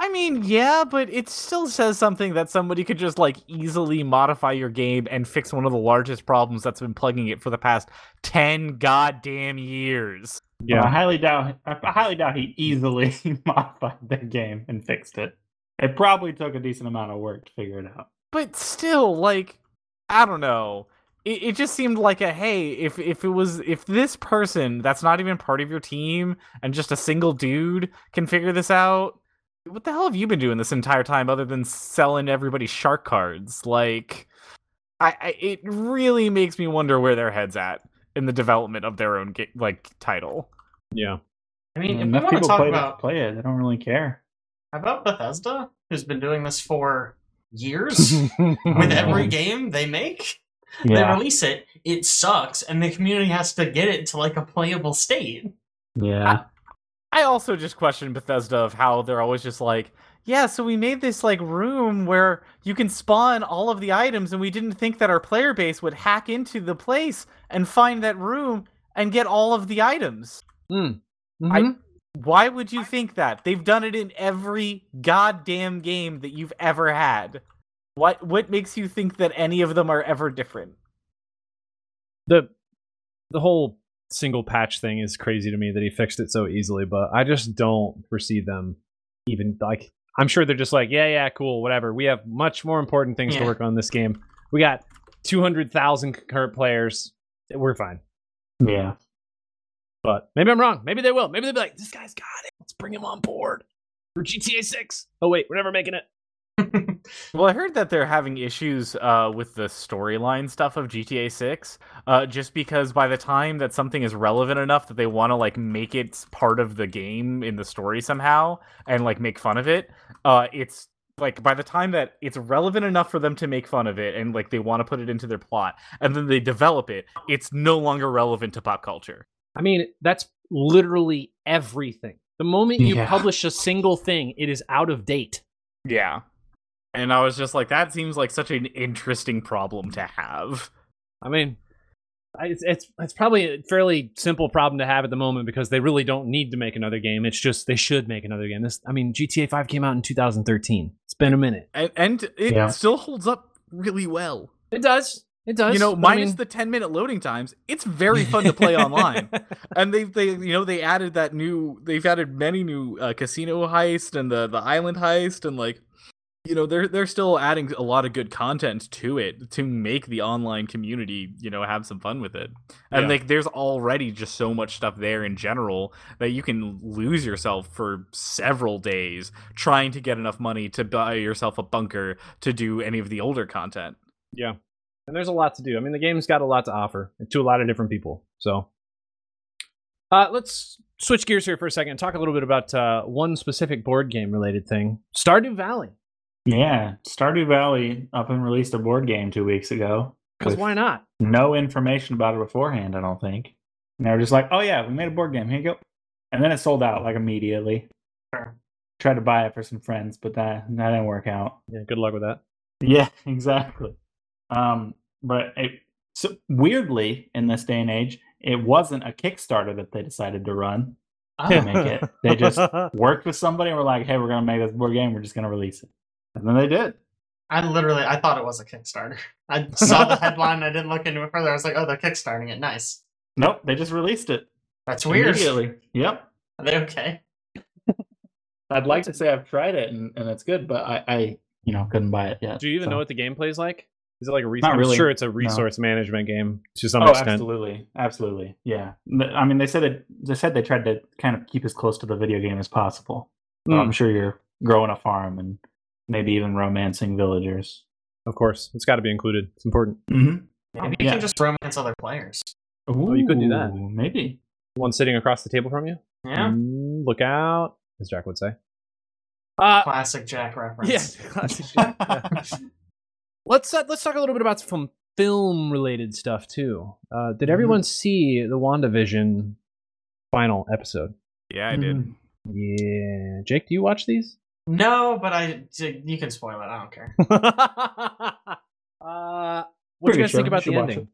I mean, yeah, but it still says something that somebody could just like easily modify your game and fix one of the largest problems that's been plugging it for the past 10 goddamn years. Well, I highly doubt. I highly doubt he easily modified the game and fixed it. It probably took a decent amount of work to figure it out. But still, like, I don't know. It, it just seemed like a hey, if if it was if this person that's not even part of your team and just a single dude can figure this out, what the hell have you been doing this entire time other than selling everybody shark cards? Like, I, I it really makes me wonder where their heads at in the development of their own ga- like title. Yeah. I mean, if we Enough want to people talk play about to play it. They don't really care. How about Bethesda, who's been doing this for years with every game they make. They release it, it sucks, and the community has to get it to like a playable state. Yeah. I also just question Bethesda of how they're always just like, yeah, so we made this like room where you can spawn all of the items, and we didn't think that our player base would hack into the place and find that room and get all of the items. Mm. I- Mhm. Why would you think that? They've done it in every goddamn game that you've ever had. What what makes you think that any of them are ever different? the the whole single patch thing is crazy to me that he fixed it so easily, but I just don't foresee them even like I'm sure they're just like, yeah, yeah, cool, whatever. We have much more important things to work on this game. We got 200,000 concurrent players. We're fine. Yeah. But maybe I'm wrong. Maybe they will. Maybe they'll be like, this guy's got it. Let's bring him on board for GTA 6. Oh, wait, we're never making it. Well, I heard that they're having issues uh, with the storyline stuff of GTA 6, uh, just because by the time that something is relevant enough that they want to like make it part of the game in the story somehow and like make fun of it, uh, it's like by the time that it's relevant enough for them to make fun of it and like they want to put it into their plot and then they develop it, it's no longer relevant to pop culture. I mean, that's literally everything. The moment you Yeah. publish a single thing, it is out of date. Yeah. And I was just like, that seems like such an interesting problem to have. I mean, it's, it's it's probably a fairly simple problem to have at the moment because they really don't need to make another game. It's just they should make another game. This, I mean, GTA 5 came out in 2013. It's been a minute. And, and it Yeah. still holds up really well. It does. It does. you know, but I minus mean- the 10 minute loading times, it's very fun to play online. And they they you know they added that new they've added many new uh, casino heist and the the island heist and like you know they're they're still adding a lot of good content to it to make the online community you know have some fun with it and Yeah. like there's already just so much stuff there in general that you can lose yourself for several days trying to get enough money to buy yourself a bunker to do any of the older content Yeah. And there's a lot to do. I mean, the game's got a lot to offer to a lot of different people. So uh, let's switch gears here for a second and talk a little bit about uh, one specific board game related thing Stardew Valley. Yeah, Stardew Valley up and released a board game two weeks ago. Because why not? No information about it beforehand, I don't think. And they were just like, "Oh yeah, we made a board game. Here you go," and then it sold out like immediately. Sure. Tried to buy it for some friends, but that that didn't work out. Yeah, good luck with that. Yeah, exactly. Um, but it so weirdly in this day and age, it wasn't a Kickstarter that they decided to run ah. to make it. They just worked with somebody and were like, "Hey, we're gonna make this board game. We're just gonna release it," and then they did. I literally, I thought it was a Kickstarter. I saw the headline. I didn't look into it further. I was like, oh, they're kickstarting it. Nice. Nope, they just released it That's weird. immediately. Yep. Are they okay? I'd like to say I've tried it and, and it's good, but I, I, you know, couldn't buy it yet. Do you even so- know what the gameplay is like? Is it like a resource? Not I'm sure it's a resource management game to some Oh, extent. absolutely, absolutely, yeah. I mean, they said it. They said they tried to kind of keep as close to the video game as possible. So Mm. I'm sure you're growing a farm and maybe even romancing villagers. Of course, it's got to be included. It's important. Mm-hmm. Maybe you yeah. can just romance other players. Oh, you could do that. Maybe. One sitting across the table from you. Yeah. Mm, look out, as Jack would say. Uh, Classic Jack reference. yeah. classic Jack, yeah. let's uh, let's talk a little bit about some film related stuff too. Uh, did everyone see the WandaVision final episode? yeah i did Mhm. Yeah, Jake, do you watch these? No, but I you can spoil it. I don't care. uh, what do you guys sure. think about the watch ending?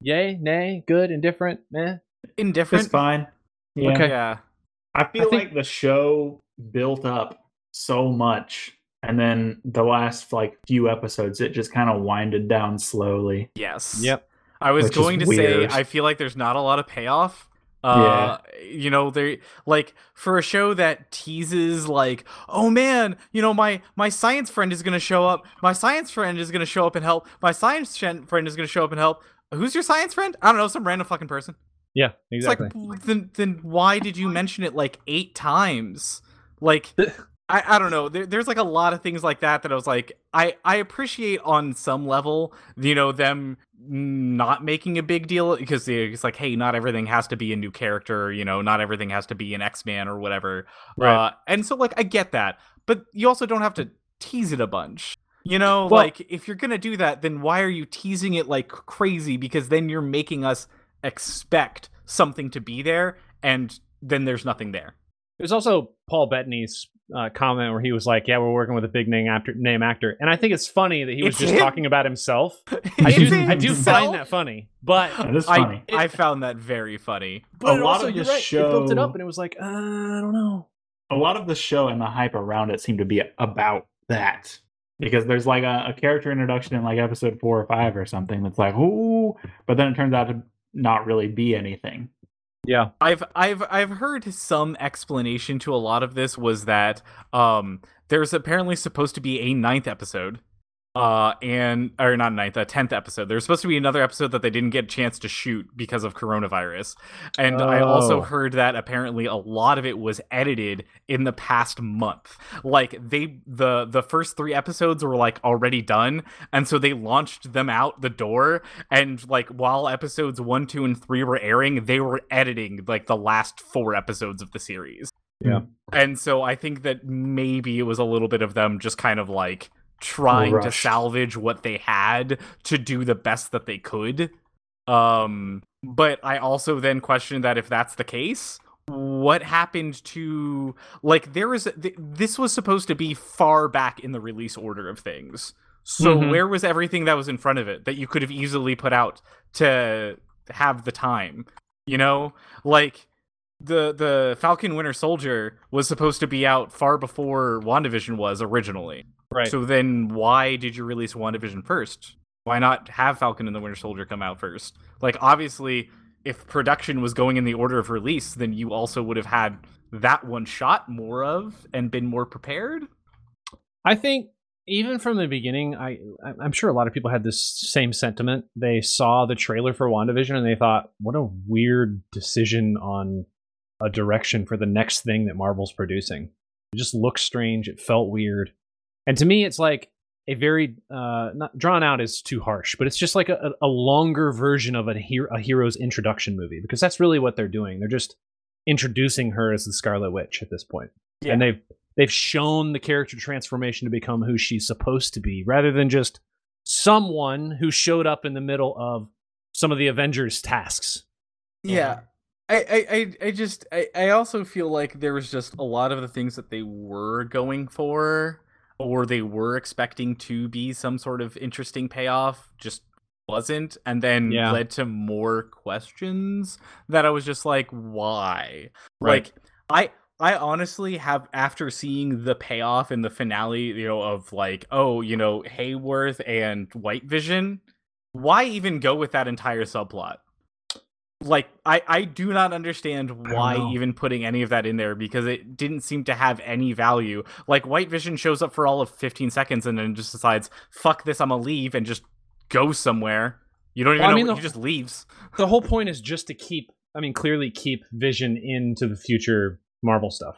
Yay, nay, good, indifferent, meh. indifferent It's fine. Yeah. Okay. yeah I feel think- like the show built up so much, and then the last like few episodes, it just kind of winded down slowly. yes Yep. I was going to weird. say I feel like there's not a lot of payoff. Uh, you know, they like for a show that teases like, oh man, you know, my my science friend is gonna show up. My science friend is gonna show up and help. My science fen- friend is gonna show up and help. Who's your science friend? I don't know, some random fucking person. Yeah, exactly. It's like then then why did you mention it like eight times? Like I, I don't know. There, there's like a lot of things like that that I was like, I, I appreciate on some level, you know, them not making a big deal because it's like, hey, not everything has to be a new character, you know, not everything has to be an X Man or whatever. Right. Uh, and so, like, I get that, but you also don't have to tease it a bunch. You know, Well- like if you're gonna do that, then why are you teasing it like crazy? Because then you're making us expect something to be there, and then there's nothing there. There's also Paul Bettany's uh, comment where he was like, "Yeah, we're working with a big name actor, name actor," and I think it's funny that he was It's just him. talking about himself. I It's do, I do find that funny, but It is I, funny. I found that very funny. but A it lot also, of you're the right. It built it show- up, and it was like, uh, I don't know. a lot of the show and the hype around it seemed to be about that because there's like a, a character introduction in like episode four or five or something that's like ooh but then it turns out to not really be anything Yeah, I've I've I've heard some explanation to a lot of this was that um there's apparently supposed to be a ninth episode. Uh and or not ninth, a tenth episode. There's supposed to be another episode that they didn't get a chance to shoot because of coronavirus. And I also Oh. heard that apparently a lot of it was edited in the past month. Like they the the first three episodes were like already done, and so they launched them out the door. And like while episodes one, two, and three were airing, they were editing like the last four episodes of the series. Yeah. And so I think that maybe it was a little bit of them just kind of like trying to salvage what they had to do the best that they could. Um but I also then question that if that's the case, what happened to like there was th- this was supposed to be far back in the release order of things. So Mhm. where was everything that was in front of it that you could have easily put out to have the time? You know, like the the Falcon Winter Soldier was supposed to be out far before WandaVision was originally. right. So then why did you release WandaVision first? Why not have Falcon and the Winter Soldier come out first? Like, obviously, if production was going in the order of release, then you also would have had that one shot more of and been more prepared. I think even from the beginning, I I- I'm sure a lot of people had this same sentiment. They saw the trailer for WandaVision and they thought, "What a weird decision on a direction for the next thing that Marvel's producing." It just looked strange. It felt weird, and to me, it's like a very uh, not drawn out is too harsh, but it's just like a, a longer version of a, hero, a hero's introduction movie because that's really what they're doing. They're just introducing her as the Scarlet Witch at this point, and they've they've shown the character transformation to become who she's supposed to be rather than just someone who showed up in the middle of some of the Avengers tasks. Yeah. I, I, I, just I, I also feel like there was just a lot of the things that they were going for or they were expecting to be some sort of interesting payoff just wasn't and then Yeah. led to more questions that I was just like why Right. like I I honestly have after seeing the payoff in the finale you know of like oh you know Hayworth and White Vision why even go with that entire subplot like I I do not understand why even putting any of that in there because it didn't seem to have any value. Like White Vision shows up for all of 15 seconds and then just decides, "Fuck this, I'm gonna leave" and just go somewhere. You don't even Well, I know mean, what- the- he just leaves. The whole point is just to keep, I mean, clearly keep Vision into the future Marvel stuff.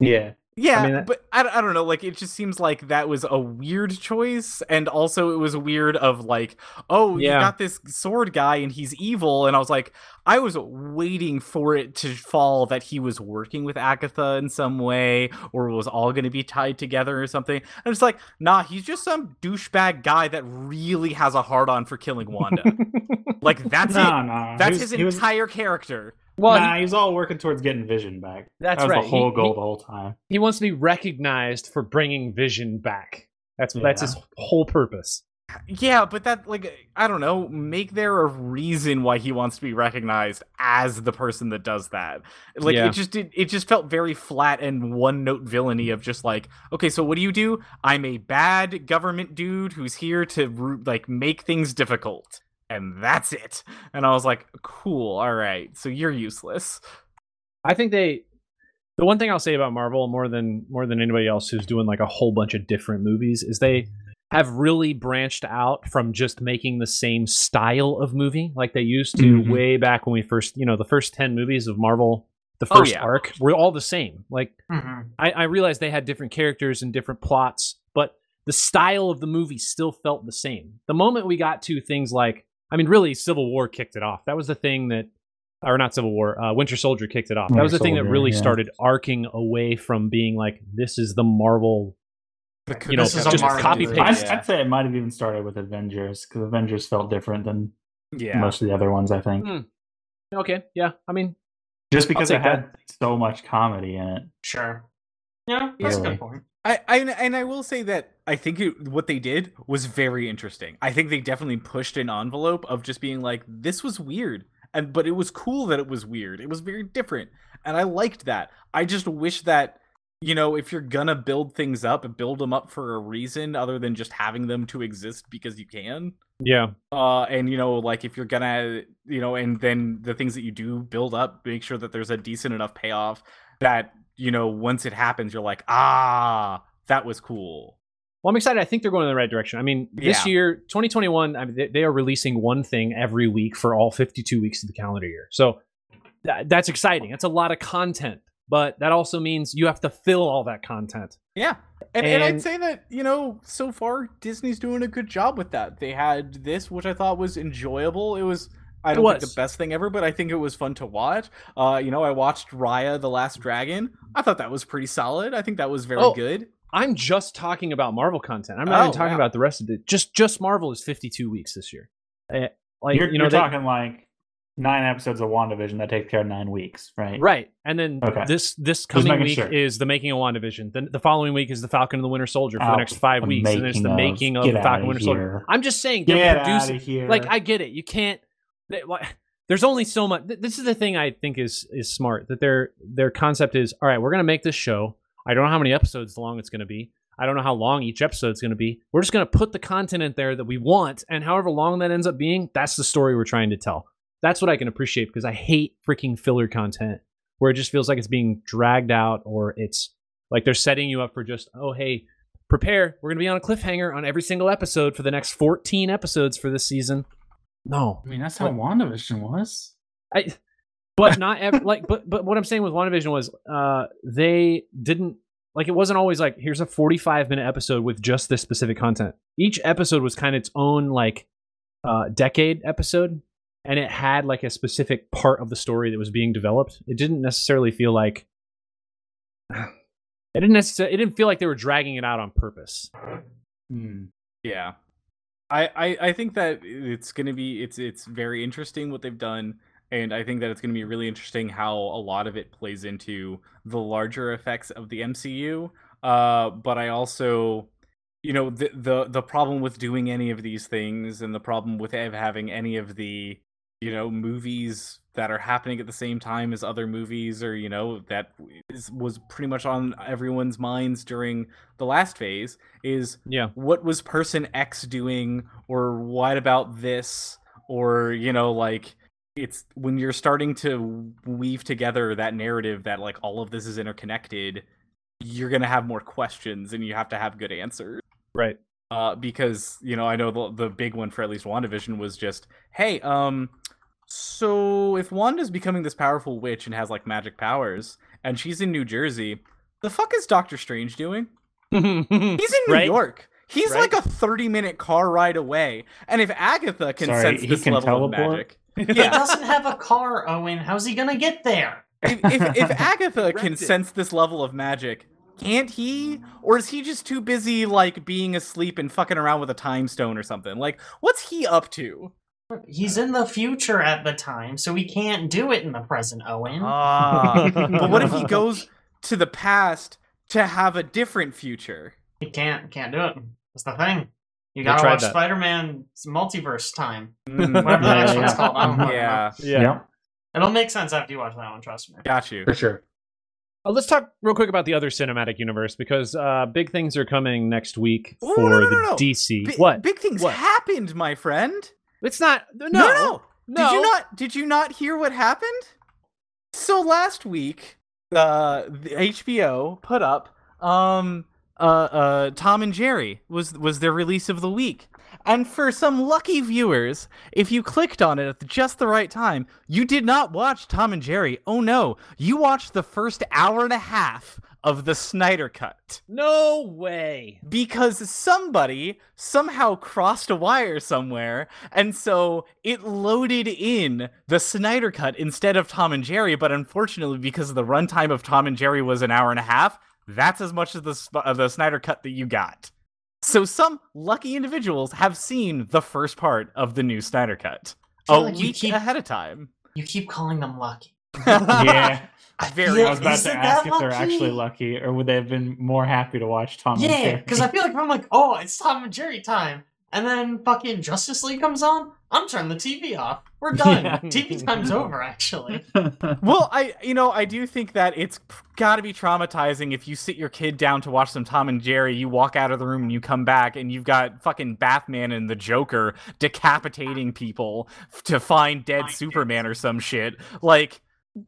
Yeah. Yeah, mean, that- but I, I don't know. Like, it just seems like that was a weird choice, and also it was weird of like, oh, Yeah. you got this sword guy and he's evil, and I was like, I was waiting for it to fall that he was working with Agatha in some way, or it was all going to be tied together or something. And it's like, nah, he's just some douchebag guy that really has a hard on for killing Wanda. like that's no, it. no. That's was, his he was, entire character. Well, nah, he was all working towards getting Vision back. That's that was right. the whole He- goal he- the whole time. he, he wants to be recognized for bringing Vision back. That's that's his whole purpose. Yeah, but that like I don't know, make there a reason why he wants to be recognized as the person that does that. Like Yeah. it just did it just felt very flat and one note villainy of just like, okay, so what do you do? I'm a bad government dude who's here to like make things difficult. And that's it. And I was like, cool, all right. So you're useless. I think they the one thing I'll say about Marvel more than more than anybody else who's doing like a whole bunch of different movies is they have really branched out from just making the same style of movie like they used to Mhm. way back when we first you know the first 10 movies of Marvel the Oh, first yeah. arc were all the same like Mhm. I, I realized they had different characters and different plots, but the style of the movie still felt the same. The moment we got to things like, I mean, really, Civil War kicked it off. That was the thing that, or not Civil War, uh, Winter Soldier kicked it off. that was the thing that really yeah. started arcing away from being like, this is the Marvel. You know, This is a just Marvel copy movie. I'd, paste. I'd say it might have even started with Avengers because Avengers felt different than Yeah. most of the other ones. I think Hmm. Okay, yeah, I mean, just because it had so much comedy in it. Sure. Yeah, that's a good point. I, I and I will say that I think it, what they did was very interesting. I think they definitely pushed an envelope of just being like, this was weird, and but it was cool that it was weird. It was very different, and I liked that. I just wish that you know if you're gonna build things up, build them up for a reason other than just having them to exist because you can. yeah, Uh, and you know, like if you're gonna, you know, and then the things that you do build up, make sure that there's a decent enough payoff that you know once it happens, you're like, ah, that was cool. Well, I'm excited. I think they're going in the right direction. I mean, this Yeah. year, 2021, I mean, they, they are releasing one thing every week for all 52 weeks of the calendar year. So that, that's exciting. That's a lot of content, but that also means you have to fill all that content. Yeah. And, and, I'd say that, you know, so far Disney's doing a good job with that. They had this, which I thought was enjoyable. It was I don't think the best thing ever, but I think it was fun to watch. Uh, you know, I watched Raya the Last Dragon. I thought that was pretty solid. I think that was very Oh, good. I'm just talking about Marvel content. I'm not Oh, even talking wow. about the rest of it. Just just Marvel is 52 weeks this year. Eh, like you're you know, you're they- talking like nine episodes of WandaVision that takes care of nine weeks, right? right? And then Okay. this this coming week sure. is the making of WandaVision. Then the following week is the Falcon and the Winter Soldier for the Oh, next five the weeks, and there's the making of- making of the Falcon outta and Winter Soldier. I'm just saying they're Get out producing. of here. Like I get it. You can't. They, like, there's only so much. th- This is the thing I think is is smart. That their their concept is all right. We're gonna make this show. I don't know how many episodes long it's gonna be. I don't know how long each episode's to be. We're just to put the content in there that we want, and however long that ends up being, that's the story we're trying to tell. That's what I can appreciate because I hate freaking filler content where it just feels like it's being dragged out or it's like they're setting you up for just, oh, hey, prepare. We're going to be on a cliffhanger on every single episode for the next 14 episodes for this season. No. I mean, that's how WandaVision was. I, but not ev- like, but but what I'm saying with WandaVision was, uh, they didn't like it wasn't always like here's a 45 minute episode with just this specific content. Each episode was kind of its own like uh, decade episode, and it had like a specific part of the story that was being developed. It didn't necessarily feel like it didn't necessarily it didn't feel like they were dragging it out on purpose. Hmm. Yeah. I, I, I think that it's gonna be it's it's very interesting what they've done, and I think that it's gonna be really interesting how a lot of it plays into the larger effects of the MCU. Uh, but I also, you know, the the the problem with doing any of these things, and the problem with having any of the, you know, movies that are happening at the same time as other movies, or you know, that is, was pretty much on everyone's minds during the last phase, is Yeah. what was person X doing or what about this or you know like it's when you're starting to weave together that narrative that like all of this is interconnected you're going to have more questions and you have to have good answers Right. uh because you know I know the the big one for at least WandaVision was just hey um so if Wanda's becoming this powerful witch and has like magic powers and she's in New Jersey the fuck is Doctor Strange doing He's in New Right? York. He's Right? like a 30 minute car ride away. And if Agatha can Sorry, sense this can level teleport? of magic. He doesn't have a car, Owen. How's he gonna get there? if, if, if Agatha can sense this level of magic, can't he? Or is he just too busy like being asleep and fucking around with a time stone or something? Like, what's he up to? He's in the future at the time, so he can't do it in the present, Owen. Ah. but what if he goes to the past to have a different future? he can't can't do it. That's the thing. You gotta watch that. Spider-Man Multiverse Time. Mm, Whatever the Yeah, next yeah, one's yeah. called. I don't know. yeah, Yeah. It'll make sense after you watch that one, trust me. got you. for sure. Uh, let's talk real quick about the other cinematic universe because uh, big things are coming next week Ooh, for no, no, the no, no. DC. Bi- what? Big things What? happened, my friend. It's not. No, no, no. no. Did you not? Did you not hear what happened? So last week, uh, the HBO put up um uh uh Tom and Jerry was was their release of the week. And for some lucky viewers, if you clicked on it at just the right time, you did not watch Tom and Jerry. Oh no, you watched the first hour and a half of the Snyder cut No way. because somebody somehow crossed a wire somewhere and so it loaded in the Snyder cut instead of Tom and Jerry but unfortunately because the runtime of Tom and Jerry was an hour and a half that's as much as the sp- of the Snyder cut that you got so some lucky individuals have seen the first part of the new Snyder cut I a feel like week keep- ahead of time You keep calling them lucky. yeah. I Very- feel- I was about to ask that if they're actually lucky, or would they have been more happy to watch Tom and Yeah, because I feel like if I'm like, oh, it's Tom and Jerry time, and then fucking Justice League comes on, I'm turning the TV off. We're done. Yeah. TV time's over, actually. well, I you know I do think that it's got to be traumatizing if you sit your kid down to watch some Tom and Jerry, you walk out of the room and you come back and you've got fucking Batman and the Joker decapitating people to find dead Find Superman or some shit. Like,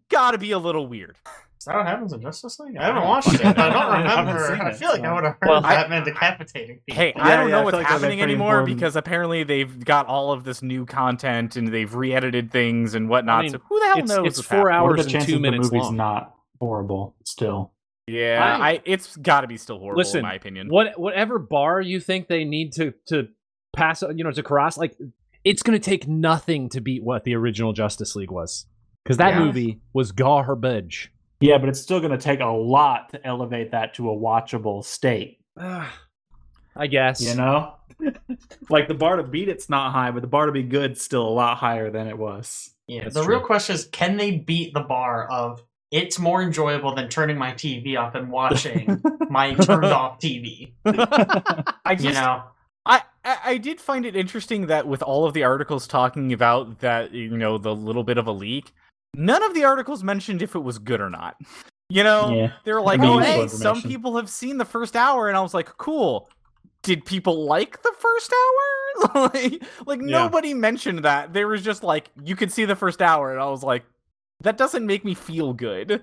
gotta be a little weird. Is that what happens in Justice League? I I haven't watched it, I don't I haven't remember. seen I it, feel like I would have heard Well, I- Batman decapitating people. Hey, I don't yeah, know I what's like happening anymore important. because apparently they've got all of this new content and they've re-edited things and whatnot. mean, so who the hell it's- knows? it's four happening? hours what are the and chances two the minutes movie's long. not horrible still? Yeah, I- I, it's got to be still horrible Listen, in my opinion. What whatever bar you think they need to to pass, you know, to cross, like it's going to take nothing to beat what the original Justice League was, because that Yeah. movie was garbage. Yeah, but it's still going to take a lot to elevate that to a watchable state. I guess. You know, like the bar to beat it's not high, but the bar to be good's still a lot higher than it was. Yeah, That's the true. real question is, can they beat the bar of it's more enjoyable than turning my TV off and watching my turned off TV? I You know, I, I I did find it interesting that with all of the articles talking about that, you know, the little bit of a leak, none of the articles mentioned if it was good or not. You know, Yeah. they were like, mean, "Oh, hey, some people have seen the first hour," and I was like, "Cool." Did people like the first hour? like, like Yeah. nobody mentioned that. There was just like, you could see the first hour, and I was like, that doesn't make me feel good.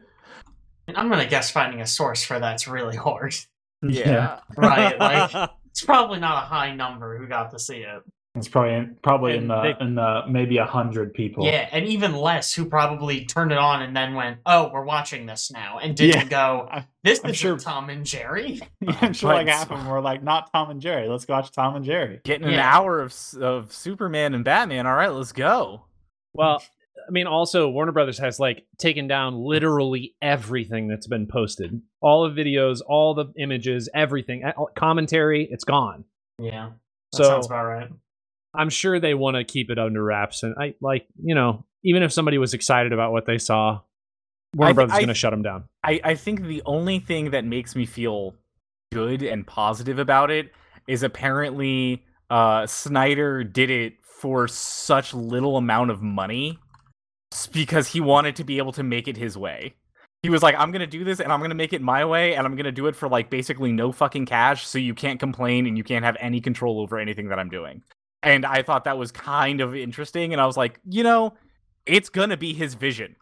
And I'm gonna guess finding a source for that's really hard. Yeah. Right, like it's probably not a high number who got to see it. It's probably in, probably in the they- in the maybe a hundred people. Yeah, and even less who probably turned it on and then went, "Oh, we're watching this now," and didn't Yeah. go, "This I'm is sure- Tom and Jerry." I'm sure like But- half of them were like, not Tom and Jerry. Let's go watch Tom and Jerry. Getting an Yeah. hour of of Superman and Batman. All right, let's go. Well, I mean, also Warner Brothers has like taken down literally everything that's been posted, all the videos, all the images, everything, commentary. It's gone. Yeah, that So sounds about right. I'm sure they want to keep it under wraps, and I like you know, even if somebody was excited about what they saw, Warner I thi- Brothers is going to shut them down. I, I think the only thing that makes me feel good and positive about it is apparently uh, Snyder did it for such little amount of money because he wanted to be able to make it his way. He was like, I'm gonna do this and I'm gonna make it my way and I'm gonna do it for like basically no fucking cash so you can't complain and you can't have any control over anything that I'm doing. And I thought that was kind of interesting and I was like, you know, it's gonna be his vision.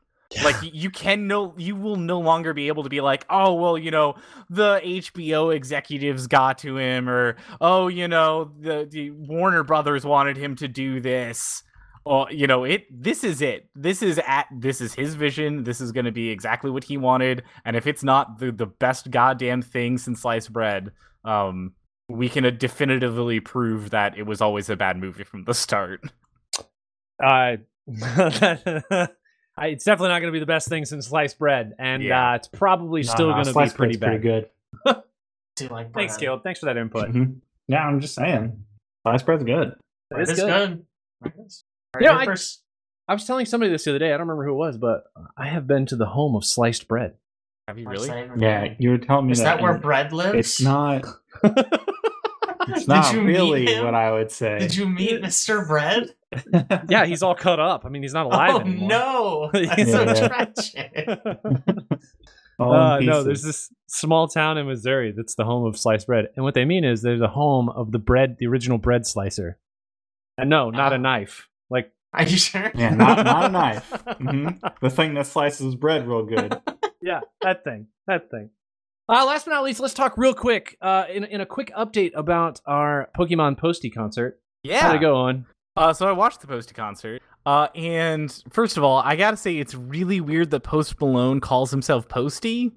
Like you can no you will no longer be able to be like, oh well, you know, the HBO executives got to him or oh, you know, the, the Warner Brothers wanted him to do this. Or you know, it this is it. This is at this is his vision. This is gonna be exactly what he wanted. And if it's not the, the best goddamn thing since sliced bread, um, we can uh, definitively prove that it was always a bad movie from the start. Uh, it's definitely not going to be the best thing since sliced bread, and Yeah. uh, it's probably No, still no, going to be pretty bread's bad. good. Do like Thanks, bread. Caleb. Thanks for that input. Mhm. Yeah, I'm just saying. Sliced bread's good. That Bread is is good. good. Bread You know, I- I was telling somebody this the other day. I don't remember who it was, but I have been to the home of sliced bread. Have you really? Yeah, you were telling me Is that where bread lives? It's not. It's Did not you meet really him? what I would say. Did you meet Mr. Bread? yeah, he's all cut up. I mean, he's not alive oh anymore. no, that's so tragic. All Uh, no, there's this small town in Missouri that's the home of sliced bread, and what they mean is there's a home of the bread, the original bread slicer. And no, not a Ah. knife. Like Are you sure? Yeah, not, not a knife. Mhm. The thing that slices bread real good. yeah, that thing, that thing. Uh, last but not least, let's talk real quick. Uh, in in a quick update about our Pokemon Posty concert. Yeah. How'd it go on? Uh, so I watched the Posty concert. Uh, and first of all, I gotta say it's really weird that Post Malone calls himself Posty.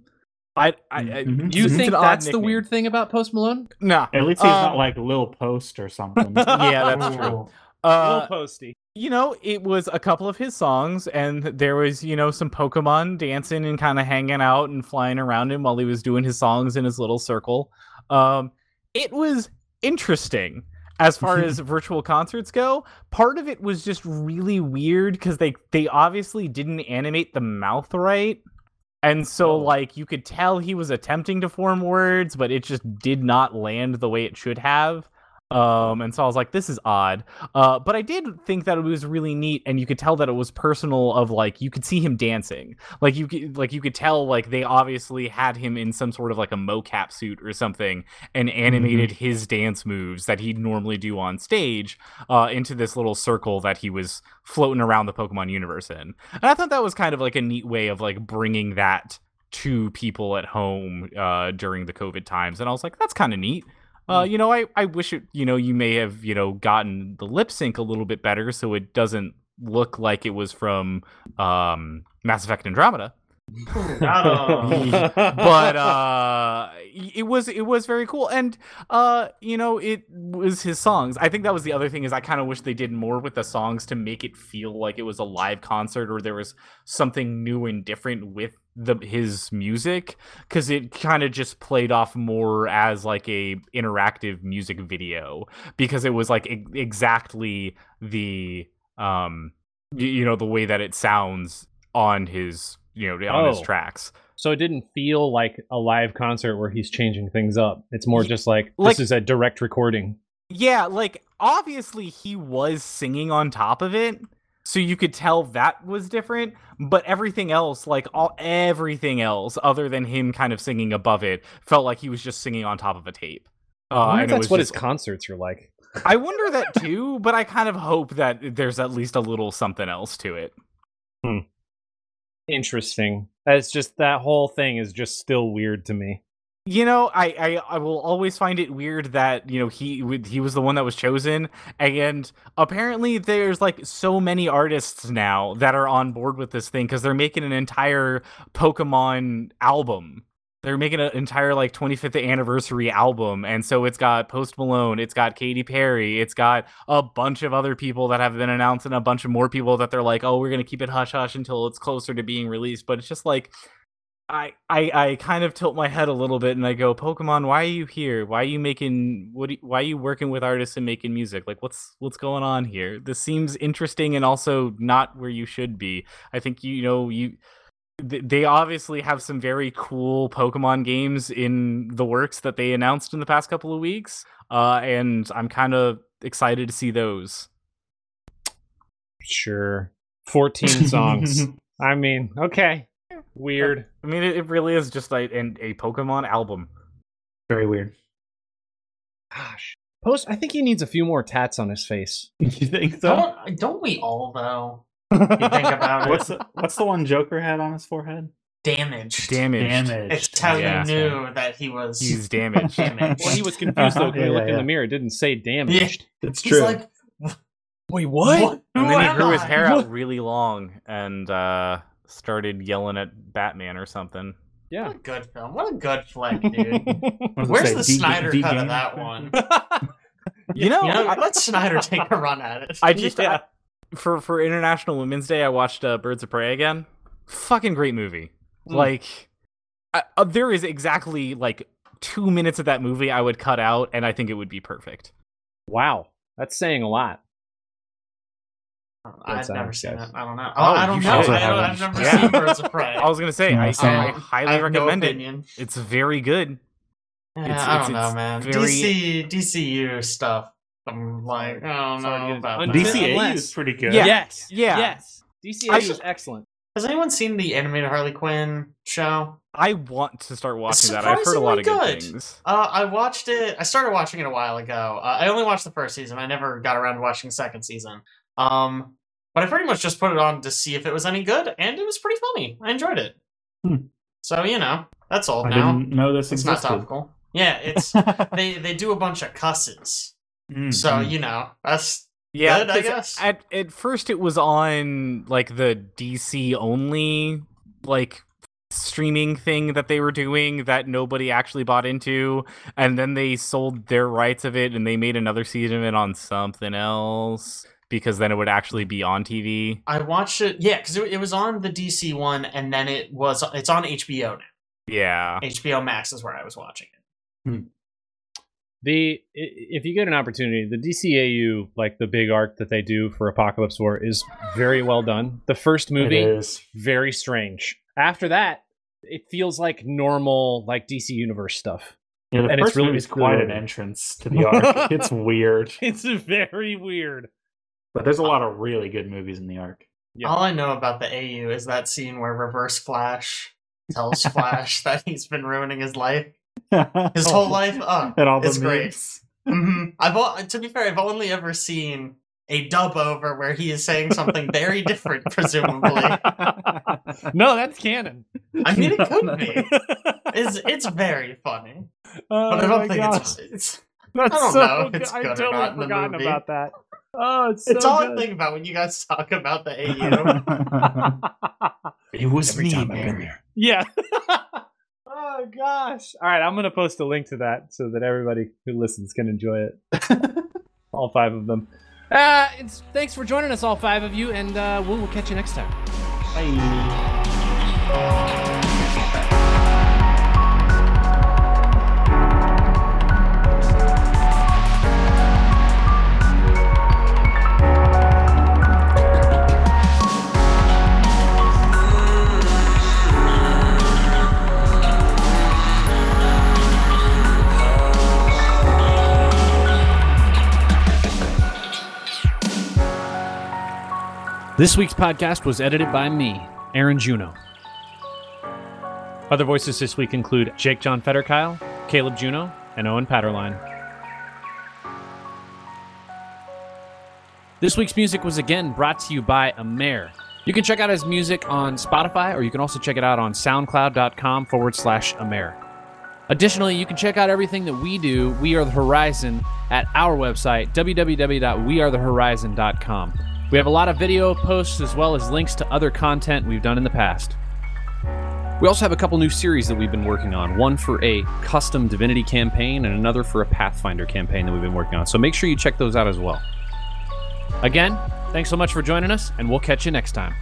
I, I, I Mhm. You it's think an odd that's the weird thing about Post Malone? Nah. At least he's not Um, like Lil Post or something. Yeah, that's true. Uh, Posty. you know, it was a couple of his songs, and there was, you know, some Pokemon dancing and kind of hanging out and flying around him while he was doing his songs in his little circle. Um, it was interesting as far as virtual concerts go. Part of it was just really weird because they they obviously didn't animate the mouth right. And so, like, you could tell he was attempting to form words, but it just did not land the way it should have. Um, and so I was like, this is odd. Uh, but I did think that it was really neat, and you could tell that it was personal. Of like, you could see him dancing, like you could, like you could tell, like they obviously had him in some sort of like a mocap suit or something, and animated his dance moves that he'd normally do on stage uh, into this little circle that he was floating around the Pokemon universe in. And I thought that was kind of like a neat way of like bringing that to people at home uh, during the COVID times, and I was like, that's kind of neat. Uh, you know, I, I wish it, you know, you may have, you know, gotten the lip sync a little bit better so it doesn't look like it was from um, Mass Effect Andromeda. But uh, it was it was very cool, and uh, you know, it was his songs. I think that was the other thing is I kind of wish they did more with the songs to make it feel like it was a live concert or there was something new and different with the his music. Because it kind of just played off more as like a interactive music video because it was like e- exactly the um you know the way that it sounds on his you know on his Oh. tracks So it didn't feel like a live concert where he's changing things up. It's more just like, like- this is a direct recording. yeah like obviously he was singing on top of it so you could tell that was different. But everything else, like all everything else, other than him kind of singing above it, felt like he was just singing on top of a tape. I Uh, wonder and if it that's what just- his concerts are like. I wonder that too, but I kind of hope that there's at least a little something else to it. Interesting. It's just that whole thing is just still weird to me. You know, I, I I will always find it weird that you know he he was the one that was chosen, and apparently there's like so many artists now that are on board with this thing because they're making an entire Pokemon album. They're making an entire like 25th anniversary album, and so it's got Post Malone, it's got Katy Perry, it's got a bunch of other people that have been announced, and a bunch of more people that they're like, oh, we're gonna keep it hush hush until it's closer to being released. But it's just like I, I I kind of tilt my head a little bit and I go, Pokemon, why are you here? Why are you making what? you- why are you working with artists and making music? Like, what's what's going on here? This seems interesting and also not where you should be. I think you know you. Th- They obviously have some very cool Pokemon games in the works that they announced in the past couple of weeks, uh, and I'm kind of excited to see those. Sure. 14 songs. I mean, okay. Weird. I mean, it, it really is just like an, a Pokemon album. Very weird. Gosh. Post I think he needs a few more tats on his face. You think so? Don't don't we all though? You think about it. What's the, what's the one Joker had on his forehead? Damaged. Damaged. Damage. It's how Yeah. you knew that he was He's damaged. damaged. Well, he was confused though because he Yeah, looked in the mirror. It didn't say damaged. It's He's true. like, Wait, what? And Who then he am grew his hair out really long and uh, started yelling at Batman or something. Yeah. What a good film. What a good flick, dude. What does it Where's say? the D- Snyder D cut game? of that one? You know, You know, I, let Snyder take a run at it. I just Yeah. I- for for International Women's Day, I watched uh, Birds of Prey again. Fucking great movie. Mm. Like, I, uh, there is exactly like two minutes of that movie I would cut out, and I think it would be perfect. wow. That's saying a lot. I've never seen guys. it. I don't know. Oh, I don't know. I, I've never haven't. seen Birds of Prey. I was gonna say, I, Yeah. I highly I have no recommend it. It's very good. Yeah, It's- I it's- don't know, it's man. very- DC DCU stuff. I'm like, I don't know about un- that. DC DCAU Unless- is pretty good. Yeah. Yes. Yeah. Yes. DCAU I is should- excellent. Has anyone seen the animated Harley Quinn show? I want to start watching that. I've heard a lot of good, surprisingly good. things. Uh, I watched it. I started watching it a while ago. Uh, I only watched the first season. I never got around to watching the second season. Um, but I pretty much just put it on to see if it was any good, and it was pretty funny. I enjoyed it. Hmm. So you know, that's old I now. didn't know this It's not existed. topical. Yeah, it's they they do a bunch of cusses. Mm, So you know, that's Yeah, Good, I 'cause guess. At at first it was on like the DC only like streaming thing that they were doing that nobody actually bought into and then they sold their rights of it and they made another season of it on something else because then it would actually be on TV. I watched it. Yeah, because it, it was on the DC one, and then it was it's on HBO now. Yeah. HBO Max is where I was watching it. The if you get an opportunity, the DCAU like the big arc that they do for Apokolips War is very well done. The first movie is. very strange. After that, it feels like normal like DC universe stuff. Yeah, the And it's first really movie's quite an entrance to the arc. it's weird, It's very weird. but there's a lot of really good movies in the arc. Yeah. All I know about the AU is that scene where Reverse Flash tells Flash that he's been ruining his life, his whole life. Oh, and all the it's great. memes. hmm I've o- to be fair, I've only ever seen a dub over where he is saying something very different, presumably. no, that's canon. I mean, it could be. It's it's very funny, Oh but I don't think gosh. it's it's That's I don't so know if it's I good or totally not in the forgotten movie. about that. Oh, it's so it's all I think about when you guys talk about the AU. it was Every me, time I've been Barry. there. Yeah. Oh gosh. All right, I'm gonna post a link to that so that everybody who listens can enjoy it. all five of them. Uh, it's thanks for joining us, all five of you, and uh, we'll, we'll catch you next time. Bye. This week's podcast was edited by me, Aaron Juno. Other voices this week include Jake John Fetterkyle, Caleb Juno, and Owen Patterline. This week's music was again brought to you by Amer. You can check out his music on Spotify, or you can also check it out on soundcloud.com forward slash Amer. Additionally, you can check out everything that we do, We Are the Horizon, at our website, www.wearethehorizon.com. We have a lot of video posts as well as links to other content we've done in the past. We also have a couple new series that we've been working on one for a custom Divinity campaign and another for a Pathfinder campaign that we've been working on. So make sure you check those out as well. Again, thanks so much for joining us, and we'll catch you next time.